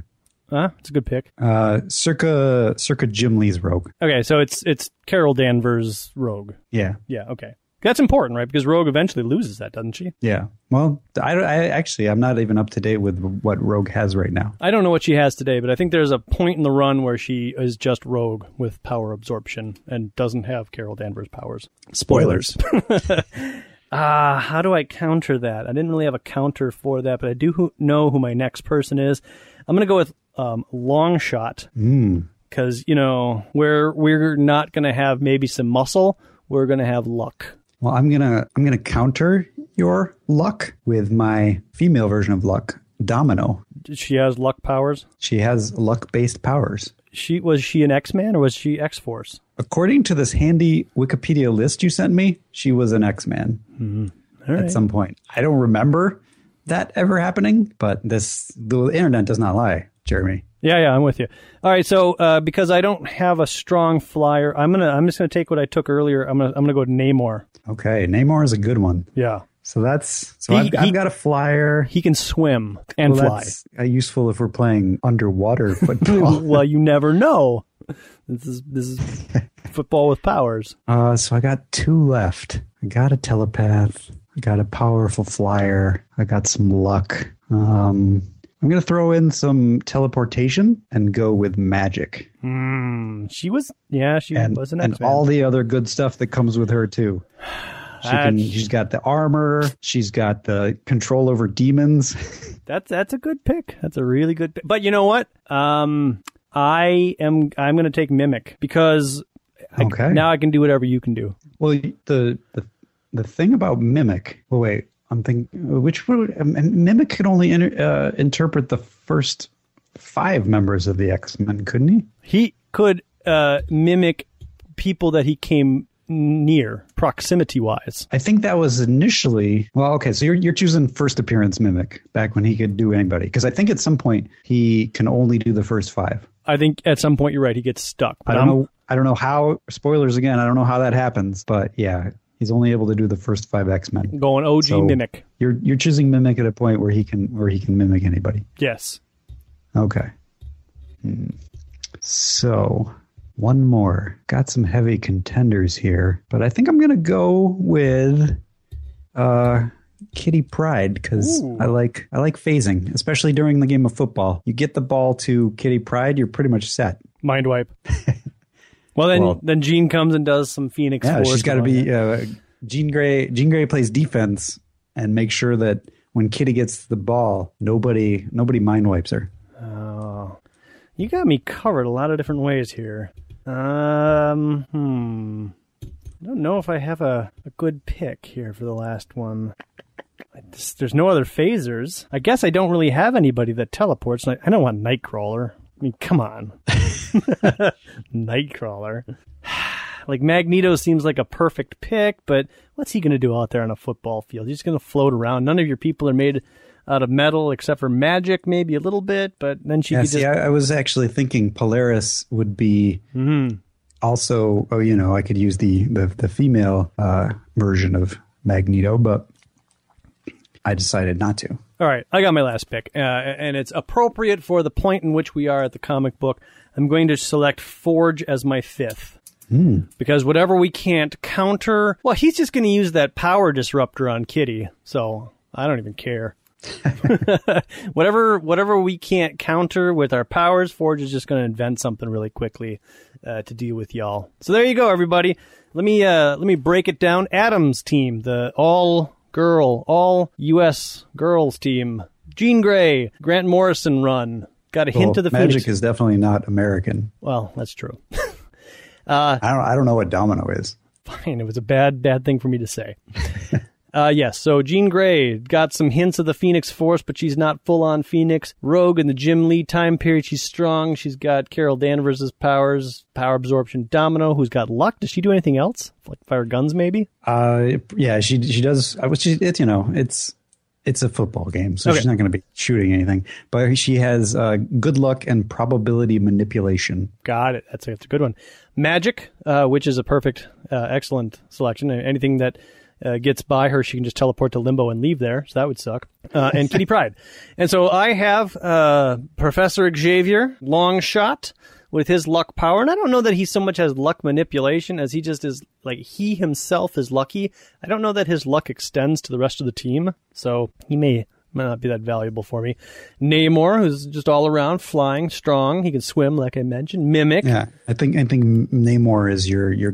Huh? It's a good pick. Uh, circa circa Jim Lee's Rogue. Okay, so it's it's Carol Danvers Rogue. Yeah, Yeah, okay. That's important, right? Because Rogue eventually loses that, doesn't she? yeah. Well, I, I actually I'm not even up to date with what Rogue has right now. I don't know what she has today, but I think there's a point in the run where she is just Rogue with power absorption and doesn't have Carol Danvers powers. Spoilers. Ah, how do I counter that? I didn't really have a counter for that, but I do who- know who my next person is. I'm going to go with um, Longshot. because you know we're we're not going to have maybe some muscle. We're going to have luck. Well, I'm gonna I'm gonna counter your luck with my female version of luck, Domino. She has luck powers. She has luck based powers. She was she an X Man or was she X Force? According to this handy Wikipedia list you sent me, she was an X Man at some point. I don't remember that ever happening, but this the internet does not lie, Jeremy. Yeah, yeah, I'm with you. All right, so uh, because I don't have a strong flyer, I'm gonna I'm just gonna take what I took earlier. I'm gonna I'm gonna go with Namor. Okay, Namor is a good one. Yeah, So that's so He- I've, he- I've got a flyer. he can swim and Well, fly. that's uh, useful if we're playing underwater football. well, you never know. This is this is football with powers. Uh, so I got two left. I got a telepath. I got a powerful flyer. I got some luck. Um, I'm gonna throw in some teleportation and go with Magik She was yeah, she and was an and all the other good stuff that comes with her too. She can, she's got the armor. She's got the control over demons. That's that's a good pick. That's a really good pick. But you know what? Um, I am I'm gonna take Mimic because I- now I can do whatever you can do. well, the the the thing about mimic. Well, wait. I'm thinking which would um, mimic could only inter, uh, interpret the first five members of the X Men, couldn't he? He could uh, mimic people that he came near proximity wise. I think that was initially well. Okay, so you're you're choosing first appearance mimic back when he could do anybody because I think at some point he can only do the first five. I think at some point you're right. He gets stuck. I don't I'm- know. I don't know how. Spoilers again. I don't know how that happens, but yeah, he's only able to do the first five X Men. going OG So- mimic. You're you're choosing mimic at a point where he can where he can mimic anybody. Yes. Okay. Hmm. So, one more. Got some heavy contenders here, but I think I'm going to go with uh Kitty Pryde because I like I like phasing, especially during the game of football. You get the ball to Kitty Pryde, you're pretty much set. Mind wipe. well, then Well- then Jean comes and does some Phoenix. Yeah, Force she's got to be uh, Jean Grey. Jean Grey plays defense and make sure that when Kitty gets the ball, nobody nobody mind wipes her. Oh, you got me covered a lot of different ways here. Um, hmm. I don't know if I have a, a good pick here for the last one. I just- there's no other phasers. I guess I don't really have anybody that teleports. I, I don't want Nightcrawler. I mean, come on. Nightcrawler. like Magneto seems like a perfect pick, but what's he going to do out there on a football field? He's going to float around. None of your people are made out of metal except for Magik, maybe a little bit, but then she Yeah, could see, just. I, I was actually thinking Polaris would be Mhm. also. Oh, you know, I could use the the, the female uh, version of Magneto, but I decided not to. All right, I got my last pick, uh, and it's appropriate for the point in which we are at the comic book. I'm going to select Forge as my fifth. Because whatever we can't counter, well, he's just going to use that power disruptor on Kitty. So I don't even care. whatever, whatever we can't counter with our powers, Forge is just going to invent something really quickly uh, to deal with y'all. So there you go, everybody. Let me uh, let me break it down. Adam's team, the all girl, all U.S. girls team. Jean Grey, Grant Morrison run. Got a hint of the magic Phoenix. is definitely not American. well, that's true. Uh, I don't. I don't know what Domino is. Fine, it was a bad, bad thing for me to say. uh, yes, so Jean Grey got some hints of the Phoenix Force, but she's not full on Phoenix. Rogue in the Jim Lee time period, she's strong. She's got Carol Danvers' powers, power absorption. Domino, who's got luck. Does she do anything else? Like fire guns, maybe? Uh, yeah, she she does. I. She, it's you know, it's it's a football game, so Okay. she's not going to be shooting anything. But she has uh, good luck and probability manipulation. Got it. That's a, that's a good one. Magik, uh, which is a perfect, uh, excellent selection. Anything that uh, gets by her, she can just teleport to limbo and leave there. So that would suck. Uh, and Kitty Pryde. And so I have uh, Professor Xavier, Longshot with his luck power. And I don't know that he so much has luck manipulation as he just is like he himself is lucky. I don't know that his luck extends to the rest of the team. So he may might not be that valuable for me. Namor, who's just all around flying, strong. He can swim, like I mentioned. Mimic. Yeah, I think I think Namor is your your.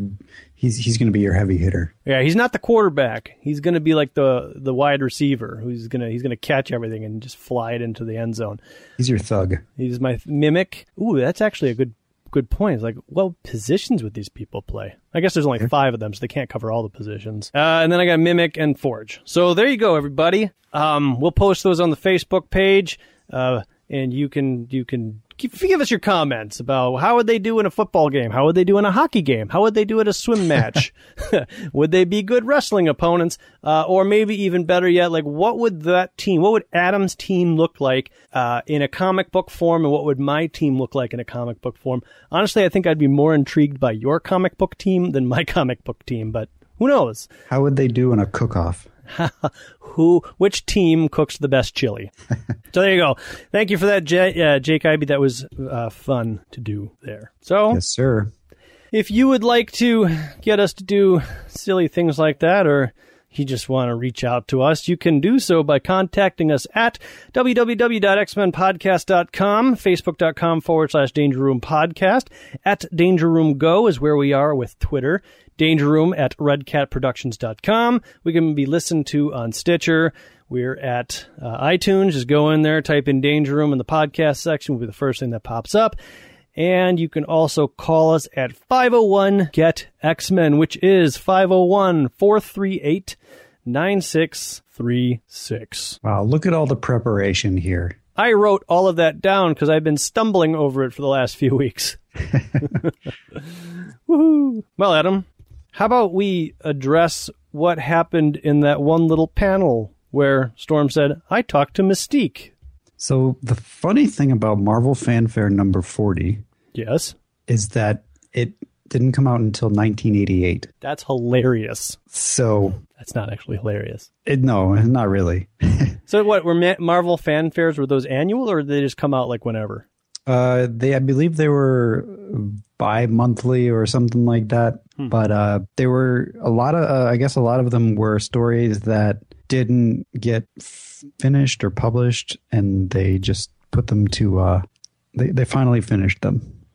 He's he's going to be your heavy hitter. Yeah, he's not the quarterback. He's going to be like the the wide receiver who's going to he's going to catch everything and just fly it into the end zone. He's your thug. He's my mimic. Ooh, that's actually a good good point. It's like, what positions would these people play? I guess there's only five of them, so they can't cover all the positions. Uh, and then I got mimic and forge. So there you go, everybody. Um, we'll post those on the Facebook page, uh, and you can you can give, give us your comments about how would they do in a football game, how would they do in a hockey game, how would they do at a swim match, would they be good wrestling opponents, uh, or maybe even better yet, like what would that team, what would Adam's team look like uh, in a comic book form, and what would my team look like in a comic book form? Honestly, I think I'd be more intrigued by your comic book team than my comic book team, but who knows? How would they do in a cook-off? Who, which team cooks the best chili? so there you go. Thank you for that, J- uh, Jake Ivy. That was uh, fun to do there. So Yes, sir. if you would like to get us to do silly things like that, or you just want to reach out to us, you can do so by contacting us at www.xmenpodcast.com, facebook.com forward slash Danger Room Podcast. At Danger Room Go is where we are with Twitter. Danger Room at redcatproductions.com. We can be listened to on Stitcher. We're at uh, iTunes. Just go in there, type in Danger Room in the podcast section, will be the first thing that pops up. And you can also call us at 501 GET X Men, which is 501 438 9636. Wow, look at all the preparation here. I wrote all of that down because I've been stumbling over it for the last few weeks. Woohoo! Well, Adam, how about we address what happened in that one little panel where Storm said, I talked to Mystique? So the funny thing about Marvel Fanfare number 40 Yes. is that it didn't come out until 1988. That's hilarious. So That's not actually hilarious. It, no, not really. So what were Ma- Marvel fanfares? Were those annual or did they just come out like whenever? Uh, they, I believe they were bi-monthly or something like that. But uh, they were a lot of, uh, I guess, a lot of them were stories that didn't get finished or published, and they just put them to. Uh, they they finally finished them.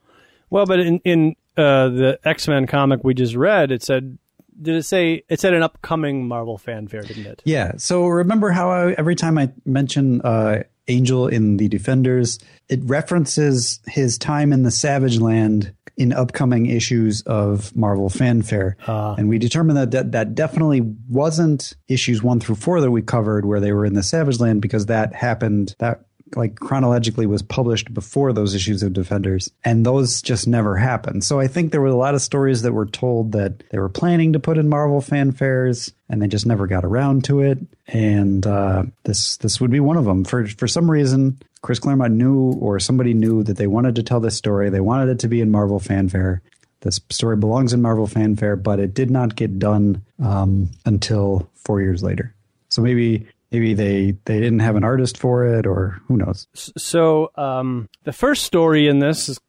Well, but in in uh, the X Men comic we just read, it said, did it say it said an upcoming Marvel fanfare, didn't it? Yeah. So remember how I, every time I mention uh, Angel in the Defenders, it references his time in the Savage Land in upcoming issues of Marvel Fanfare, and we determined that, that that definitely wasn't issues one through four that we covered where they were in the Savage Land because that happened that like chronologically was published before those issues of Defenders, and those just never happened. So I think there were a lot of stories that were told that they were planning to put in Marvel fanfares, and they just never got around to it. And uh, this this would be one of them. For for some reason, Chris Claremont knew, or somebody knew, that they wanted to tell this story. They wanted it to be in Marvel fanfare. This story belongs in Marvel fanfare, but it did not get done um, until four years later. So maybe maybe they they didn't have an artist for it, or who knows. So um, the first story in this is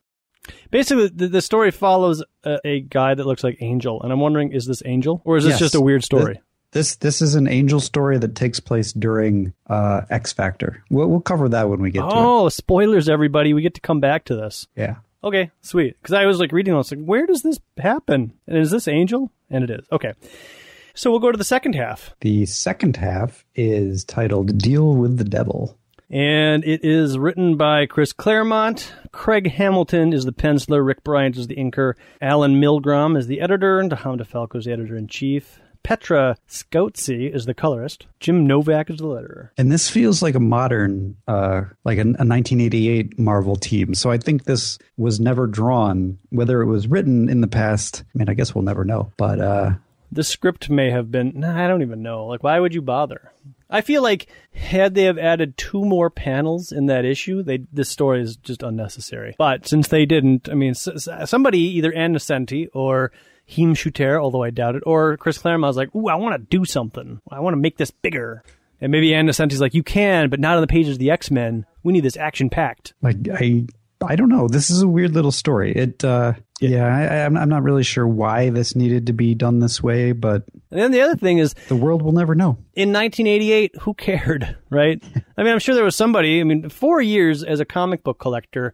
basically the, the story follows a, a guy that looks like Angel, and I'm wondering, is this Angel or is this Yes. just a weird story? This this this is an angel story that takes place during uh, X Factor. We'll, we'll cover that when we get to it. oh, spoilers, everybody! We get to come back to this. Yeah. Okay, sweet. Because I was like reading this, like, where does this happen? And is this Angel? And it is. Okay. So we'll go to the second half. The second half is titled "Deal with the Devil." And it is written by Chris Claremont. Craig Hamilton is the penciler. Rick Bryant is the inker. Allen Milgrom is the editor. And Tom DeFalco is the editor in chief. Petra Scotese is the colorist. Jim Novak is the letterer. And this feels like a modern, uh, like a, a 1988 Marvel team. So I think this was never drawn. Whether it was written in the past, I mean, I guess we'll never know. But uh, The script may have been. Nah, I don't even know. Like, why would you bother? I feel like had they have added two more panels in that issue, they this story is just unnecessary. But since they didn't, I mean, s- s- somebody either Ann Nocenti or Heem Shooter, although I doubt it, or Chris Claremont was like, "Ooh, I want to do something. I want to make this bigger." And maybe Ann Nocenti's like, "You can, but not on the pages of the X Men. We need this action packed." like I, I don't know. This is a weird little story. It, uh, yeah, I, I'm, I'm not really sure why this needed to be done this way, but And then the other thing is, the world will never know. in 1988, who cared, right? I mean, I'm sure there was somebody. I mean, four years as a comic book collector,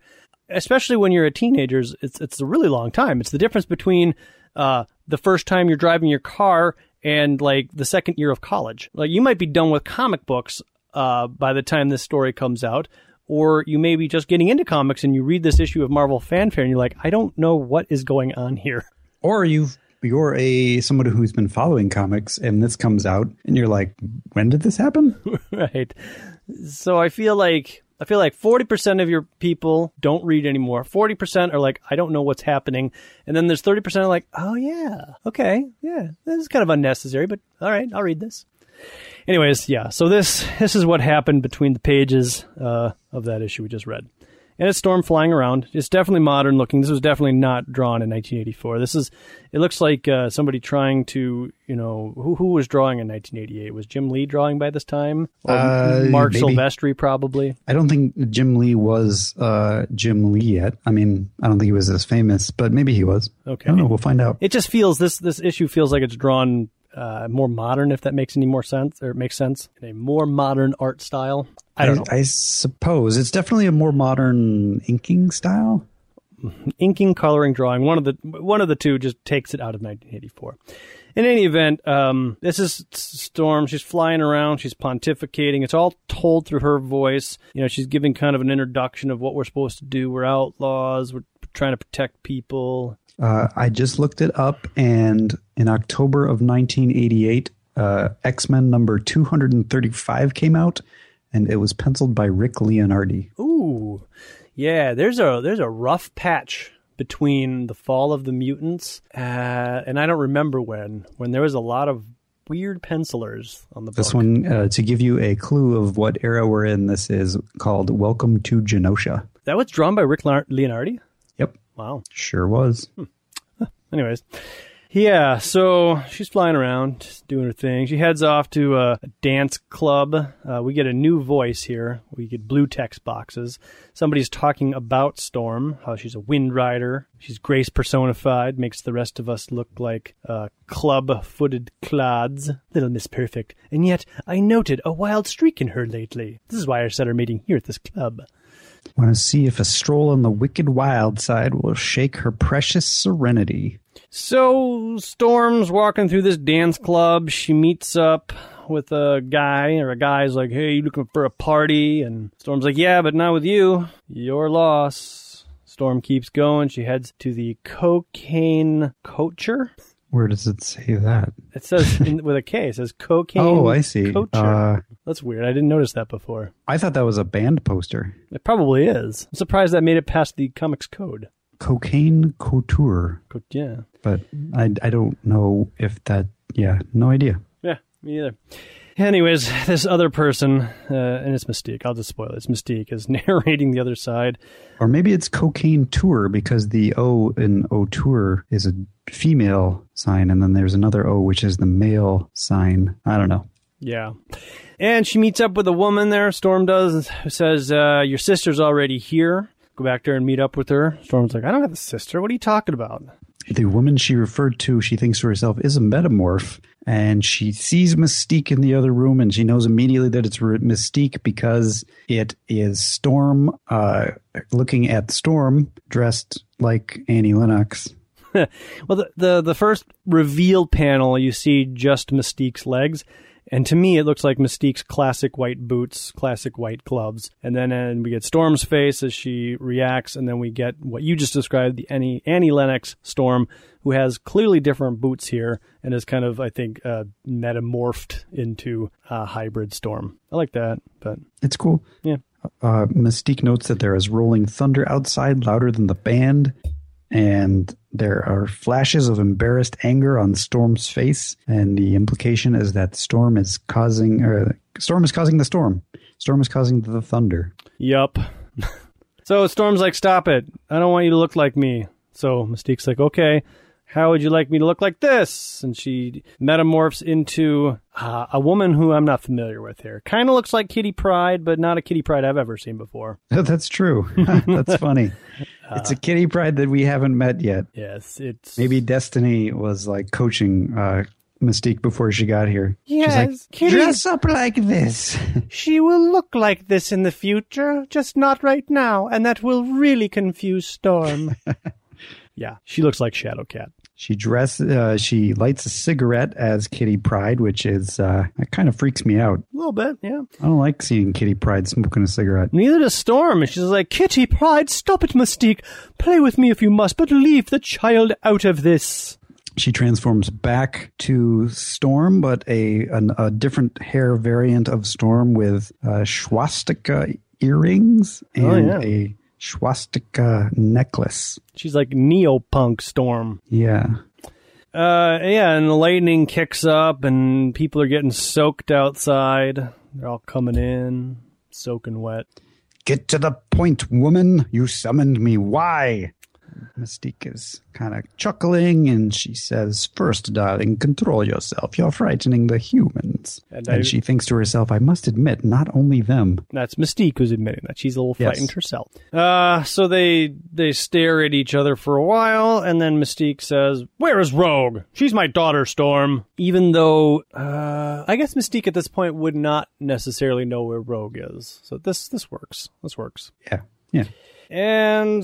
especially when you're a teenager, it's it's a really long time. It's the difference between uh, the first time you're driving your car and like the second year of college. Like you might be done with comic books uh, by the time this story comes out. Or you may be just getting into comics and you read this issue of Marvel Fanfare and you're like, I don't know what is going on here. Or you've you're a somebody who's been following comics and this comes out and you're like, when did this happen? right. So I feel like I feel like 40% of your people don't read anymore. 40% are like I don't know what's happening. And then there's 30% are like, "Oh yeah. Okay. Yeah. This is kind of unnecessary, but all right, I'll read this." Anyways, yeah. So this this is what happened between the pages uh, of that issue we just read. And a Storm flying around. It's definitely modern looking. This was definitely not drawn in 1984. This is. It looks like uh, somebody trying to, you know, who who was drawing in 1988? Was Jim Lee drawing by this time? Or Uh, Marc maybe. Silvestri probably. I don't think Jim Lee was uh, Jim Lee yet. I mean, I don't think he was as famous, but maybe he was. Okay. I don't know. We'll find out. It just feels this this issue feels like it's drawn uh, more modern, if that makes any more sense or it makes sense in a more modern art style. I don't know. I suppose it's definitely a more modern inking style. inking, coloring, drawing. One of the one of the two just takes it out of 1984. In any event, um, this is Storm. She's flying around. She's pontificating. It's all told through her voice. You know, she's giving kind of an introduction of what we're supposed to do. We're outlaws. We're trying to protect people. Uh, I just looked it up, and in October of 1988, uh, X Men number 235 came out, and it was penciled by Rick Leonardi. Ooh, yeah. There's a there's a rough patch between the fall of the mutants, uh, and I don't remember when when there was a lot of weird pencilers on the book. This one, uh, to give you a clue of what era we're in, this is called Welcome to Genosha. That was drawn by Rick Leonardi. Yep, Wow. sure was. Anyways, Yeah, so she's flying around, doing her thing. She heads off to a, a dance club. Uh, we get a new voice here. We get blue text boxes. Somebody's talking about Storm, how she's a wind rider. She's grace personified, makes the rest of us look like uh, club footed clods. Little Miss Perfect. And yet, I noted a wild streak in her lately. This is why I set our meeting here at this club. Want to see if a stroll on the wicked wild side will shake her precious serenity. So Storm's walking through this dance club. She meets up with a guy, or a guy's like, "Hey, you looking for a party?" And Storm's like, "Yeah, but not with you. Your loss." Storm keeps going. She heads to the cocaine coacher. Where does it say that? It says in, with a K. It says cocaine. Oh, I see. Coacher. Uh, That's weird. I didn't notice that before. I thought that was a band poster. It probably is. I'm surprised that made it past the comics code. Cocaine Couture. Co- yeah. But I, I don't know if that, yeah, no idea. Yeah, me either. Anyways, this other person, uh, and it's Mystique. I'll just spoil it. It's Mystique is narrating the other side. Or maybe it's Cocaine Tour because the O in O Tour is a female sign, and then there's another O which is the male sign. I don't know. Yeah. And she meets up with a woman there, Storm does, who says, uh, Your sister's already here. Go back there and meet up with her. Storm's like, I don't have a sister. What are you talking about? The woman she referred to, she thinks to herself, is a metamorph. And she sees Mystique in the other room, and she knows immediately that it's Mystique because it is Storm uh, looking at Storm dressed like Annie Lennox. Well, the, the the first reveal panel, you see just Mystique's legs, and to me, it looks like Mystique's classic white boots, classic white gloves, and then and we get Storm's face as she reacts, and then we get what you just described, the Annie Annie Lennox Storm, who has clearly different boots here, and is kind of I think uh, metamorphed into a hybrid Storm. I like that, but It's cool. yeah. Uh, Mystique notes that there is rolling thunder outside, louder than the band, and there are flashes of embarrassed anger on Storm's face. And the implication is that Storm is causing, or Storm is causing the storm. Storm is causing the thunder. Yup. so Storm's like, stop it. I don't want you to look like me. So Mystique's like, okay, how would you like me to look like this? And she metamorphs into uh, a woman who I'm not familiar with here. Kind of looks like Kitty Pryde, but not a Kitty Pryde I've ever seen before. That's true. That's funny. it's a Kitty Pryde that we haven't met yet. Yes, it's Maybe Destiny was like coaching uh, Mystique before she got here. Yes, She's like, Kitty- dress up like this. She will look like this in the future, just not right now, and that will really confuse Storm. yeah, she looks like Shadowcat. She dress. Uh, she lights a cigarette as Kitty Pryde, which is uh, it kind of freaks me out. A little bit, yeah. I don't like seeing Kitty Pryde smoking a cigarette. Neither does Storm. She's like, Kitty Pryde, stop it, Mystique. Play with me if you must, but leave the child out of this. She transforms back to Storm, but a an, a different hair variant of Storm with uh, swastika earrings and Oh, yeah. a swastika necklace. She's like neopunk Storm. Yeah. Uh, yeah, and the lightning kicks up, and people are getting soaked outside. They're all coming in, soaking wet. Get to the point, woman. You summoned me. Why? Mystique is kind of chuckling and she says, First, darling, control yourself. You're frightening the humans. And And, I- she thinks to herself, I must admit, not only them. That's Mystique who's admitting that she's a little Yes. frightened herself. Uh, so they they stare at each other for a while, and then Mystique says, "Where is Rogue? She's my daughter, Storm." Even though, uh, I guess Mystique at this point would not necessarily know where Rogue is. So this this works. This works. Yeah. Yeah. And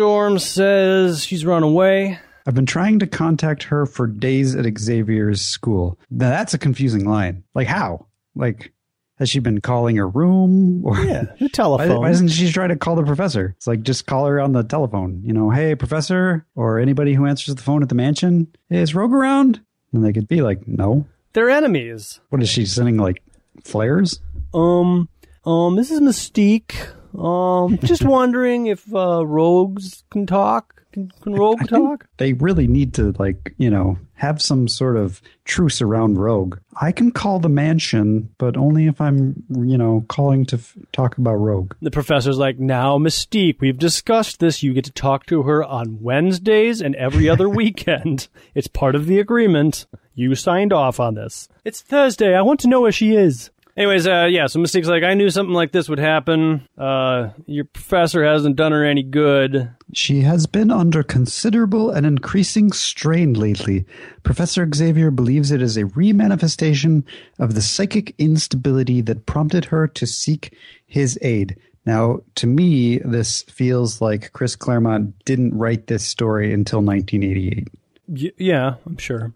Storm says she's run away. I've been trying to contact her for days at Xavier's school. Now that's a confusing line. Like how? Like has she been calling her room or Yeah, the Why, telephone. why doesn't she try to call the professor? It's like just call her on the telephone. You know, hey professor, or anybody who answers the phone at the mansion. Hey, is Rogue around? And they could be like, no. They're enemies. What is she sending? Like flares? Um, um, this is Mystique. Um, just wondering if uh, rogues can talk. Can, can rogue I talk? They really need to like, you know, have some sort of truce around Rogue. I can call the mansion, but only if I'm, you know, calling to f- talk about Rogue. The professor's like, now, Mystique, we've discussed this. You get to talk to her on Wednesdays and every other weekend. It's part of the agreement. You signed off on this. It's Thursday. I want to know where she is. Anyways, uh, yeah, so Mystique's like, I knew something like this would happen. Uh, your professor hasn't done her any good. She has been under considerable and increasing strain lately. Professor Xavier believes it is a remanifestation of the psychic instability that prompted her to seek his aid. Now, to me, this feels like Chris Claremont didn't write this story until 1988 Y- yeah, I'm sure.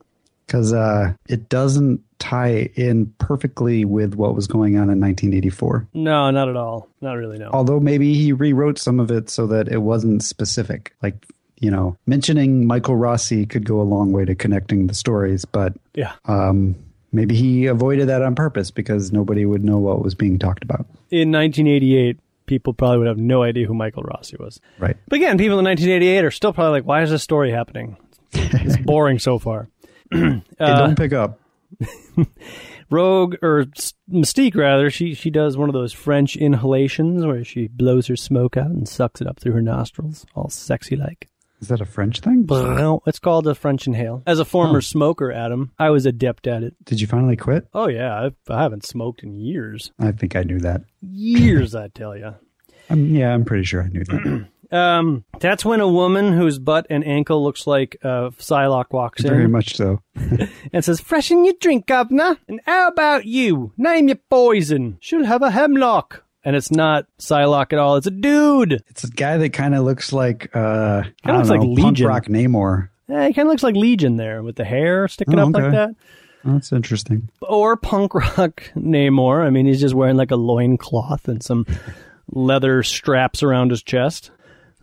because uh, it doesn't tie in perfectly with what was going on in 1984. No, not at all. Not really, no. Although maybe he rewrote some of it so that it wasn't specific. Like, you know, mentioning Michael Rossi could go a long way to connecting the stories, but yeah. um, maybe he avoided that on purpose because nobody would know what was being talked about. In 1988, people probably would have no idea who Michael Rossi was. Right. But again, people in 1988 are still probably like, why is this story happening? It's boring so far. Uh, don't pick up. Rogue or Mystique rather, she she does one of those French inhalations where she blows her smoke out and sucks it up through her nostrils, all sexy like. Is that a French thing? No, it's called a French inhale. As a former smoker, Adam, I was adept at it. Did you finally quit? Oh yeah, I've, I haven't smoked in years, I think I knew that. years, I tell you. Um, yeah, I'm pretty sure I knew that. Um, that's when a woman whose butt and ankle looks like uh, Psylocke walks in. Very much so. and says, "Freshen your drink, governor. And how about you? Name your poison. She'll have a hemlock." And it's not Psylocke at all. It's a dude. It's a guy that kind of looks like, uh, Kinda don't looks know, like punk Legion. rock Namor. Eh, he kind of looks like Legion there with the hair sticking Oh, up like that. Oh, that's interesting. Or punk rock Namor. I mean, he's just wearing like a loin cloth and some leather straps around his chest.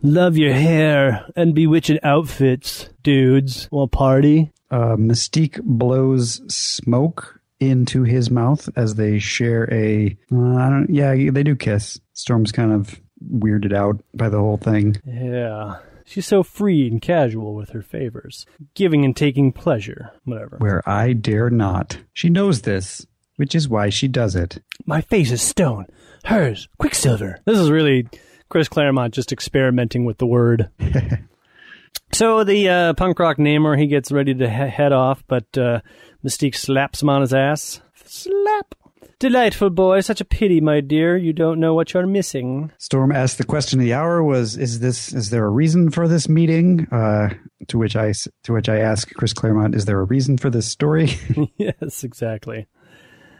Love your hair and bewitching outfits, dudes. Want party? uh, Mystique blows smoke into his mouth as they share a. Uh, I don't. Yeah, they do kiss. Storm's kind of weirded out by the whole thing. Yeah. She's so free and casual with her favors, giving and taking pleasure, whatever. Where I dare not. She knows this, which is why she does it. My face is stone, hers quicksilver. This is really Chris Claremont just experimenting with the word. so the uh, punk rock Namor, he gets ready to he- head off, but uh, Mystique slaps him on his ass. Slap. Delightful boy, such a pity, my dear. You don't know what you're missing. Storm asked the question of the hour: Was is this? Is there a reason for this meeting? Uh, to which I s- to which I ask Chris Claremont: Is there a reason for this story? yes, exactly.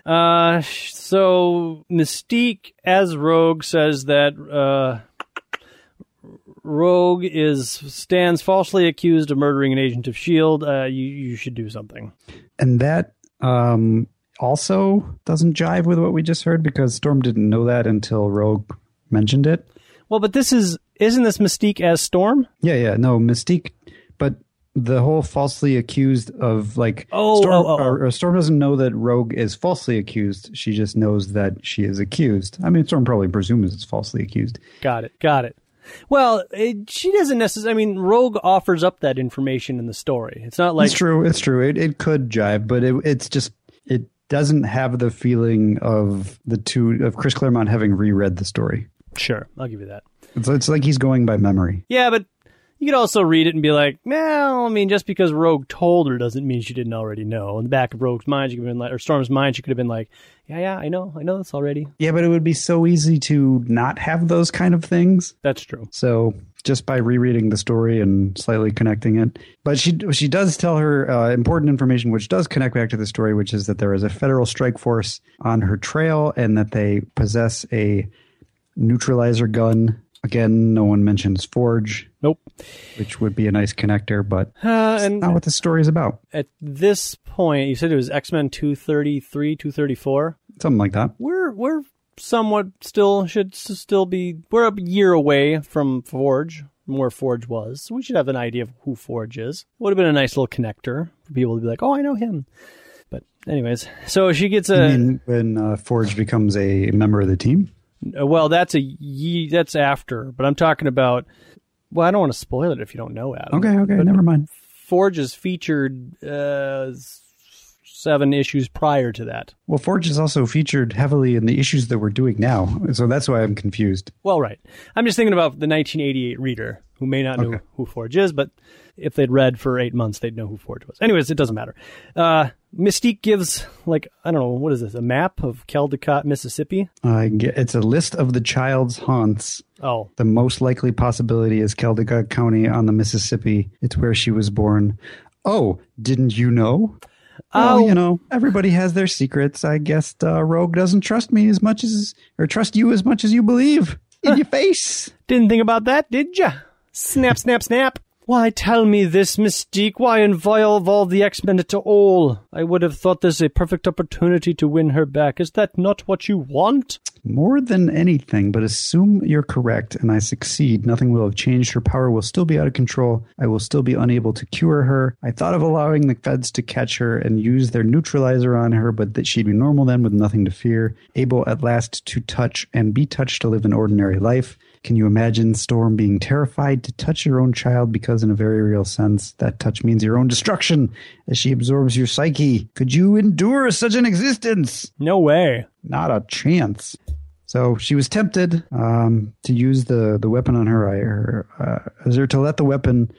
Uh, so Mystique as Rogue says that uh, Rogue is stands falsely accused of murdering an agent of Shield. Uh, you you should do something. and that um, also doesn't jive with what we just heard because Storm didn't know that until Rogue mentioned it. Well, but this is isn't this Mystique as Storm? Yeah, yeah, no Mystique, but the whole falsely accused of like Oh, oh Storm, oh, oh, oh. Or, or Storm doesn't know that Rogue is falsely accused. She just knows that she is accused. I mean, Storm probably presumes it's falsely accused. Got it. Got it. Well, it, she doesn't necessarily. I mean, Rogue offers up that information in the story. It's not like it's true. It's true. It it could jive, but it, it's just it doesn't have the feeling of the two of Chris Claremont having reread the story. sure. I'll give you that. It's, it's like he's going by memory. Yeah, but you could also read it and be like, well, I mean, just because Rogue told her doesn't mean she didn't already know. In the back of Rogue's mind, she could have been like, or Storm's mind, she could have been like, yeah, yeah, I know, I know this already. Yeah, but it would be so easy to not have those kind of things. That's true. So just by rereading the story and slightly connecting it, but she she does tell her uh, important information, which does connect back to the story, which is that there is a federal strike force on her trail and that they possess a neutralizer gun. Again, no one mentions Forge, Nope. which would be a nice connector, but Uh, and not what the story is about. at this point, you said it was X Men 233, 234. Something like that. We're, we're somewhat still, should still be, we're a year away from Forge, from where Forge was. So we should have an idea of who Forge is. Would have been a nice little connector for people to be like, oh, I know him. But, anyways, so she gets a. When uh, Forge becomes a member of the team. Well, that's a ye- that's after, but I'm talking about. Well, I don't want to spoil it if you don't know, Adam. Okay, okay, never mind. Forge is featured uh, seven issues prior to that. Well, Forge is also featured heavily in the issues that we're doing now, so that's why I'm confused. Well, right. I'm just thinking about the 1988 reader who may not know Okay. who Forge is, but if they'd read for eight months, they'd know who Forge was. Anyways, it doesn't matter. Uh, Mystique gives like I don't know what is this a map of Caldecott, Mississippi. I get, it's a list of the child's haunts. Oh, The most likely possibility is Caldecott County on the Mississippi. It's where she was born. Oh, didn't you know? Oh. Well, you know, everybody has their secrets. I guess uh, Rogue doesn't trust me as much as, or trust you as much as you believe. In your face. didn't think about that, did ya? Snap, snap, snap. Why tell me this, Mystique? Why involve all the X-Men at all? I would have thought this a perfect opportunity to win her back. Is that not what you want? More than anything, but assume you're correct and I succeed. Nothing will have changed. Her power will still be out of control. I will still be unable to cure her. I thought of allowing the feds to catch her and use their neutralizer on her, but that she'd be normal then with nothing to fear. Able at last to touch and be touched to live an ordinary life. Can you imagine Storm being terrified to touch your own child because, in a very real sense, that touch means your own destruction as she absorbs your psyche? Could you endure such an existence? No way. not a chance. So she was tempted um, to use the, the weapon on her. I her, uh, or to let the weapon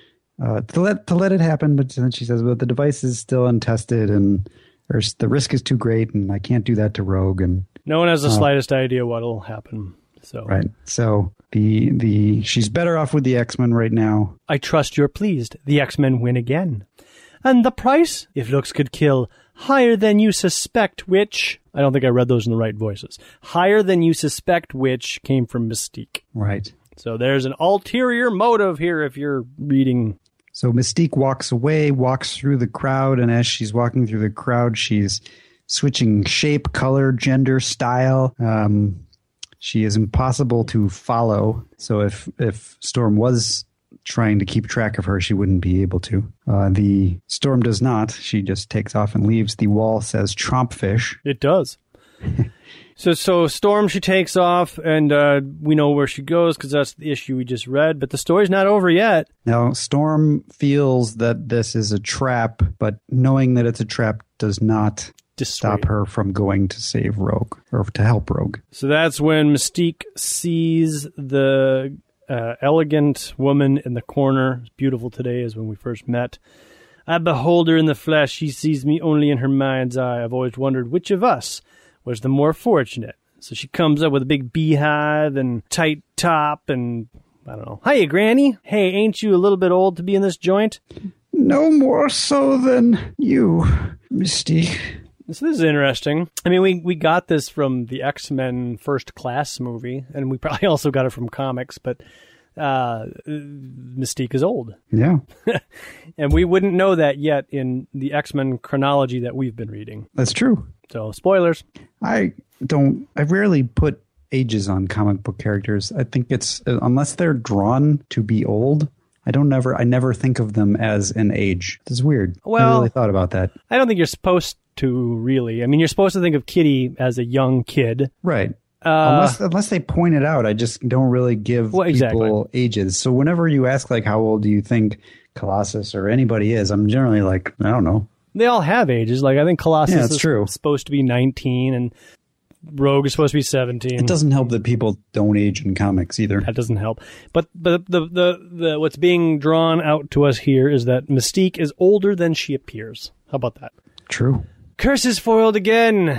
uh, to let to let it happen, but then she says, "But the device is still untested, and or the risk is too great, and I can't do that to Rogue." And No one has the slightest idea what'll happen. So right, so the the she's better off with the X Men right now. I trust you're pleased. The X-Men win again. And the price, if looks could kill, higher than you suspect, which I don't think I read those in the right voices. Higher than you suspect, which came from Mystique. Right. So there's an ulterior motive here if you're reading. So Mystique walks away, walks through the crowd, and as she's walking through the crowd, she's switching shape, color, gender, style. Um, she is impossible to follow. So if if Storm was trying to keep track of her, she wouldn't be able to. Uh, the Storm does not. She just takes off and leaves. The wall says Trompfish. It does. so so Storm she takes off and uh, we know where she goes because that's the issue we just read. But the story's not over yet. Now Storm feels that this is a trap, but knowing that it's a trap does not stop her from going to save Rogue or to help Rogue. So that's when Mystique sees the uh, elegant woman in the corner. It's Beautiful today is when we first met. I behold her in the flesh. She sees me only in her mind's eye. I've always wondered which of us was the more fortunate. So she comes up with a big beehive and tight top and I don't know. Hiya, Granny. Hey, ain't you a little bit old to be in this joint? No more so than you, Mystique. So this is interesting. I mean, we, we got this from the X Men First Class movie, and we probably also got it from comics. But uh, Mystique is old, Yeah, and we wouldn't know that yet in the X Men chronology that we've been reading. that's true. So spoilers. I don't. I rarely put ages on comic book characters. I think it's unless they're drawn to be old. I don't never. I never think of them as an age. It's weird. Well, I really thought about that. I don't think you're supposed to really. I mean, you're supposed to think of Kitty as a young kid. Right. Uh, unless unless they point it out, I just don't really give Well, exactly. people ages. So whenever you ask like how old do you think Colossus or anybody is, I'm generally like I don't know. they all have ages. Like I think Colossus Yeah, is true. supposed to be 19, and Rogue is supposed to be 17. It doesn't help that people don't age in comics either. That doesn't help. But but the, the the what's being drawn out to us here is that Mystique is older than she appears. How about that? True. Curse is foiled again.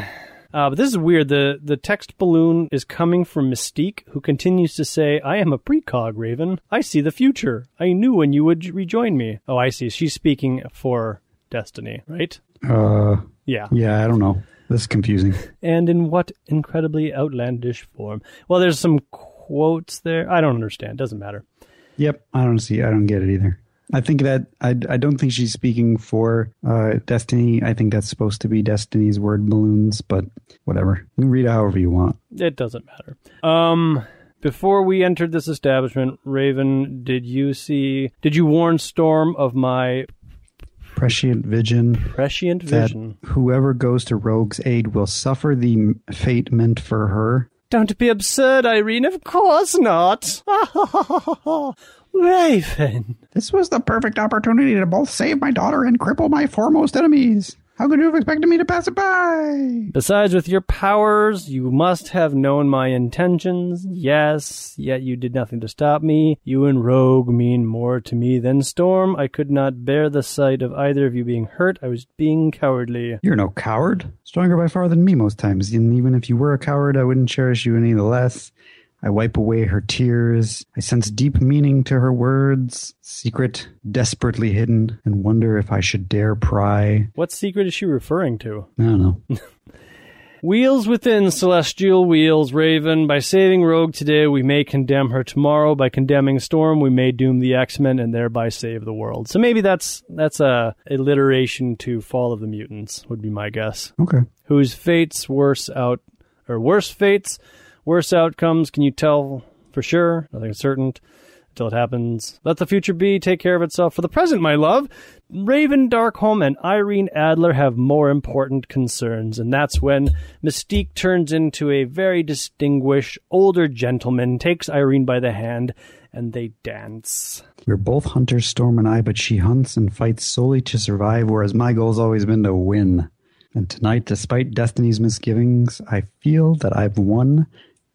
Uh, but this is weird. The the text balloon is coming from Mystique, who continues to say, "I am a precog, Raven. I see the future. I knew when you would rejoin me." Oh, I see. She's speaking for Destiny, right? Uh, Yeah. yeah, I don't know. This is confusing. And in what incredibly outlandish form? Well, there's some quotes there. I don't understand. Doesn't matter. Yep, I don't see. I don't get it either. I think that I, I don't think she's speaking for uh, Destiny. I think that's supposed to be Destiny's word balloons, but whatever. You can read it however you want. It doesn't matter. Um, before we entered this establishment, Raven, did you see? Did you warn Storm of my Prescient vision prescient that vision? whoever goes to Rogue's aid will suffer the fate meant for her. Don't be absurd, Irene. Of course not. Raven. This was the perfect opportunity to both save my daughter and cripple my foremost enemies. How could you have expected me to pass it by? Besides, with your powers, you must have known my intentions. Yes, yet you did nothing to stop me. You and Rogue mean more to me than Storm. I could not bear the sight of either of you being hurt. I was being cowardly. You're no coward. Stronger by far than me most times. And even if you were a coward, I wouldn't cherish you any the less. I wipe away her tears. I sense deep meaning to her words, secret, desperately hidden, and wonder if I should dare pry. What secret is she referring to? I don't know. Wheels within celestial wheels, Raven. By saving Rogue today, we may condemn her tomorrow. By condemning Storm, we may doom the X-Men and thereby save the world. So maybe that's that's a alliteration to Fall of the Mutants, would be my guess. Okay. Whose fates worse out or worse fates, worse outcomes? Can you tell for sure? Nothing is certain until it happens. Let the future be. Take care of itself. For the present, my love, Raven Darkholme and Irene Adler have more important concerns, and that's when Mystique turns into a very distinguished older gentleman, takes Irene by the hand, and they dance. We're both hunters, Storm and I, but she hunts and fights solely to survive, whereas my goal's always been to win. And tonight, despite Destiny's misgivings, I feel that I've won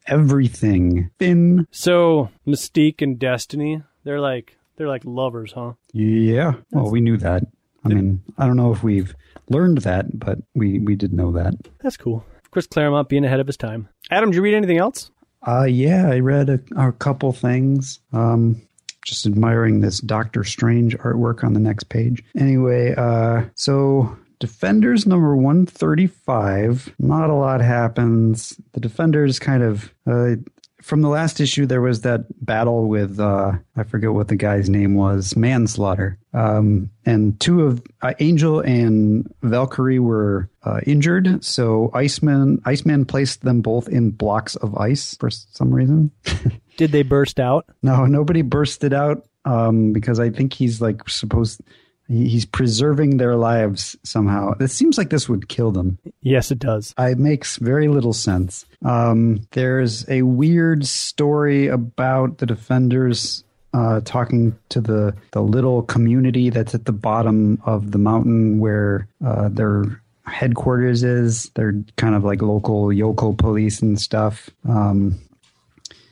everything. Finn. So Mystique and Destiny, they're like they're like lovers, huh? Yeah. Well, we knew that. I mean, I don't know if we've learned that, but we, we did know that. That's cool. Chris Claremont being ahead of his time. Adam, did you read anything else? Uh, yeah, I read a, a couple things. Um, just admiring this Doctor Strange artwork on the next page. Anyway, uh, so Defenders number 135. Not a lot happens. The Defenders kind of. Uh, from the last issue, there was that battle with, uh, I forget what the guy's name was, Manslaughter. Um, and two of uh, Angel and Valkyrie were uh, injured. So Iceman, Iceman placed them both in blocks of ice for some reason. Did they burst out? No, nobody bursted out um, because I think he's like supposed. He- He's preserving their lives somehow. It seems like this would kill them. Yes, it does. It makes very little sense. Um, there's a weird story about the defenders uh, talking to the the little community that's at the bottom of the mountain where uh, their headquarters is. They're kind of like local yokel police and stuff. Um,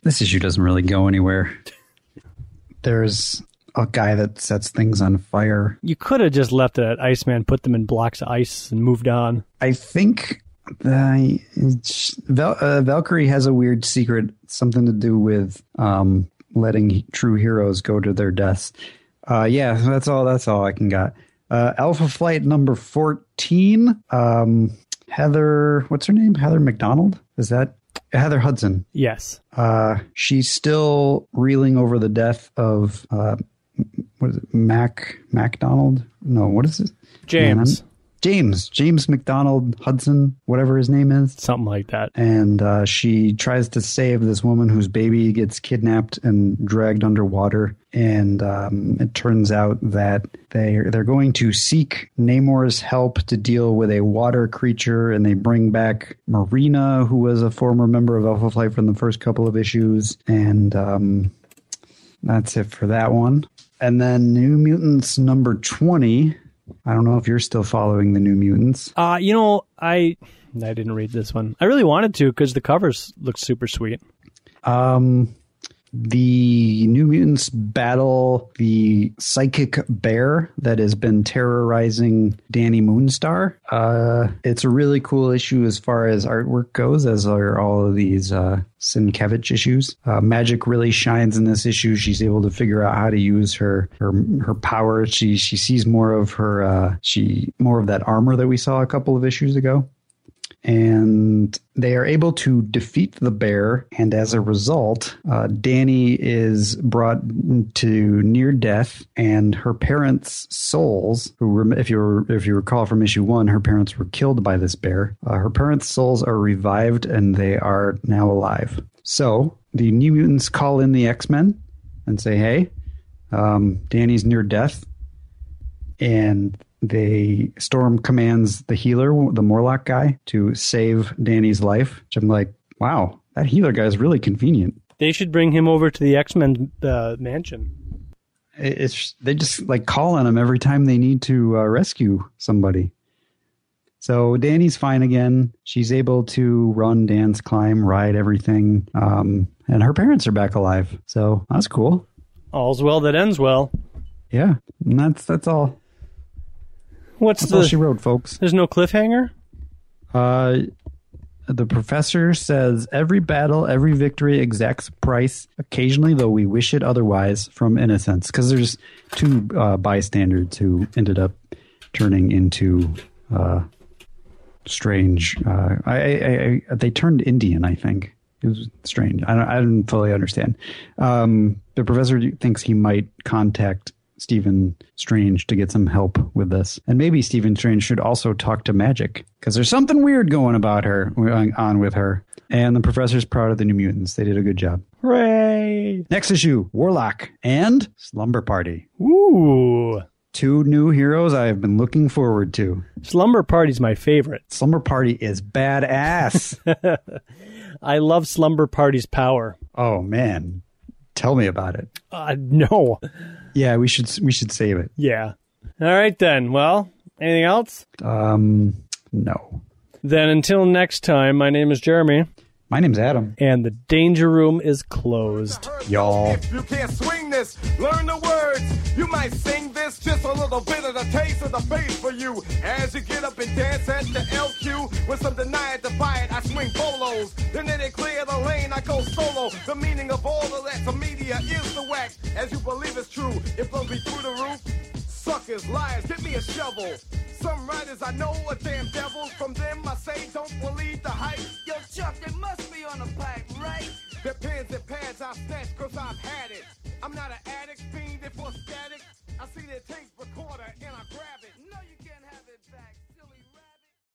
this issue doesn't really go anywhere. There's a guy that sets things on fire. You could have just left it at Iceman, put them in blocks of ice, and moved on. I think the Val, uh, Valkyrie has a weird secret, something to do with um, letting true heroes go to their deaths. Uh, yeah, that's all. That's all I can got. Uh, Alpha Flight number fourteen. Um, Heather, what's her name? Heather McDonald. Is that Heather Hudson? Yes. Uh, she's still reeling over the death of uh, what is it? Mac MacDonald? No, what is it? James. Man, James. James McDonald Hudson, whatever his name is. Something like that. And uh, she tries to save this woman whose baby gets kidnapped and dragged underwater. And um, it turns out that they they're going to seek Namor's help to deal with a water creature, and they bring back Marina, who was a former member of Alpha Flight from the first couple of issues, and um, that's it for that one. And then New Mutants number twenty. I don't know if you're still following the New Mutants. Uh, you know, I I didn't read this one. I really wanted to because the covers look super sweet. Um, the New Mutants battle the psychic bear that has been terrorizing Dani Moonstar. Uh, it's a really cool issue as far as artwork goes, as are all of these uh, Sienkiewicz issues. Uh, Magik really shines in this issue. She's able to figure out how to use her her her power. She she sees more of her uh, she more of that armor that we saw a couple of issues ago and they are able to defeat the bear. And as a result, uh, Dani is brought to near death, and her parents' souls, who, if you if you recall from issue one, her parents were killed by this bear. Uh, her parents' souls are revived, and they are now alive. So the New Mutants call in the X Men and say, "Hey, um, Dani's near death." and they Storm commands the healer, the Morlock guy, to save Dani's life. Which I'm like, wow, That healer guy is really convenient. They should bring him over to the X Men uh, mansion. It's they just like call on him every time they need to uh, rescue somebody. So Dani's fine again. She's able to run, dance, climb, ride everything, um, and her parents are back alive. So that's cool. All's well that ends well. Yeah, and that's that's all. What's That's the? all she wrote, folks. There's no cliffhanger. Uh, the professor says every battle, every victory exacts price. Occasionally, though, we wish it otherwise from innocence. Because there's two uh, bystanders who ended up turning into uh, strange. Uh, I, I, I, they turned Indian, I think. It was strange. I don't, I didn't fully understand. Um, the professor thinks he might contact Stephen Strange to get some help with this, and maybe Stephen Strange should also talk to Magik because there's something weird going about her going on with her. And the professor's proud of the New Mutants. They did a good job. Hooray! Next issue: Warlock and Slumber Party. Ooh, Two new heroes I have been looking forward to. Slumber Party's my favorite. Slumber Party is badass. I love Slumber Party's power. oh man, tell me about it. Uh, no. Yeah, we should we should save it. Yeah. All right then. Well, anything else? Um, no. Then until next time, my name is Jeremy, My name's Adam. and the Danger Room is closed. Y'all. If you can't swing this, learn the words. You might sing this, just a little bit of the taste of the bass for you. As you get up and dance at the LQ, with some deny it, defy it, I swing polos. Then they clear the lane, I go solo. The meaning of all of that to media is the whack. As you believe it's true, it blows me through the roof. Suckers, liars, give me a shovel. Some writers I know are damn devils. From them I say don't believe the hype. Yo, Chuck, they must be on a pipe, right? Their pens and pads I snatch cause I've had it. I'm not an addict, fiend, it for static. I see their tape recorder and I grab it.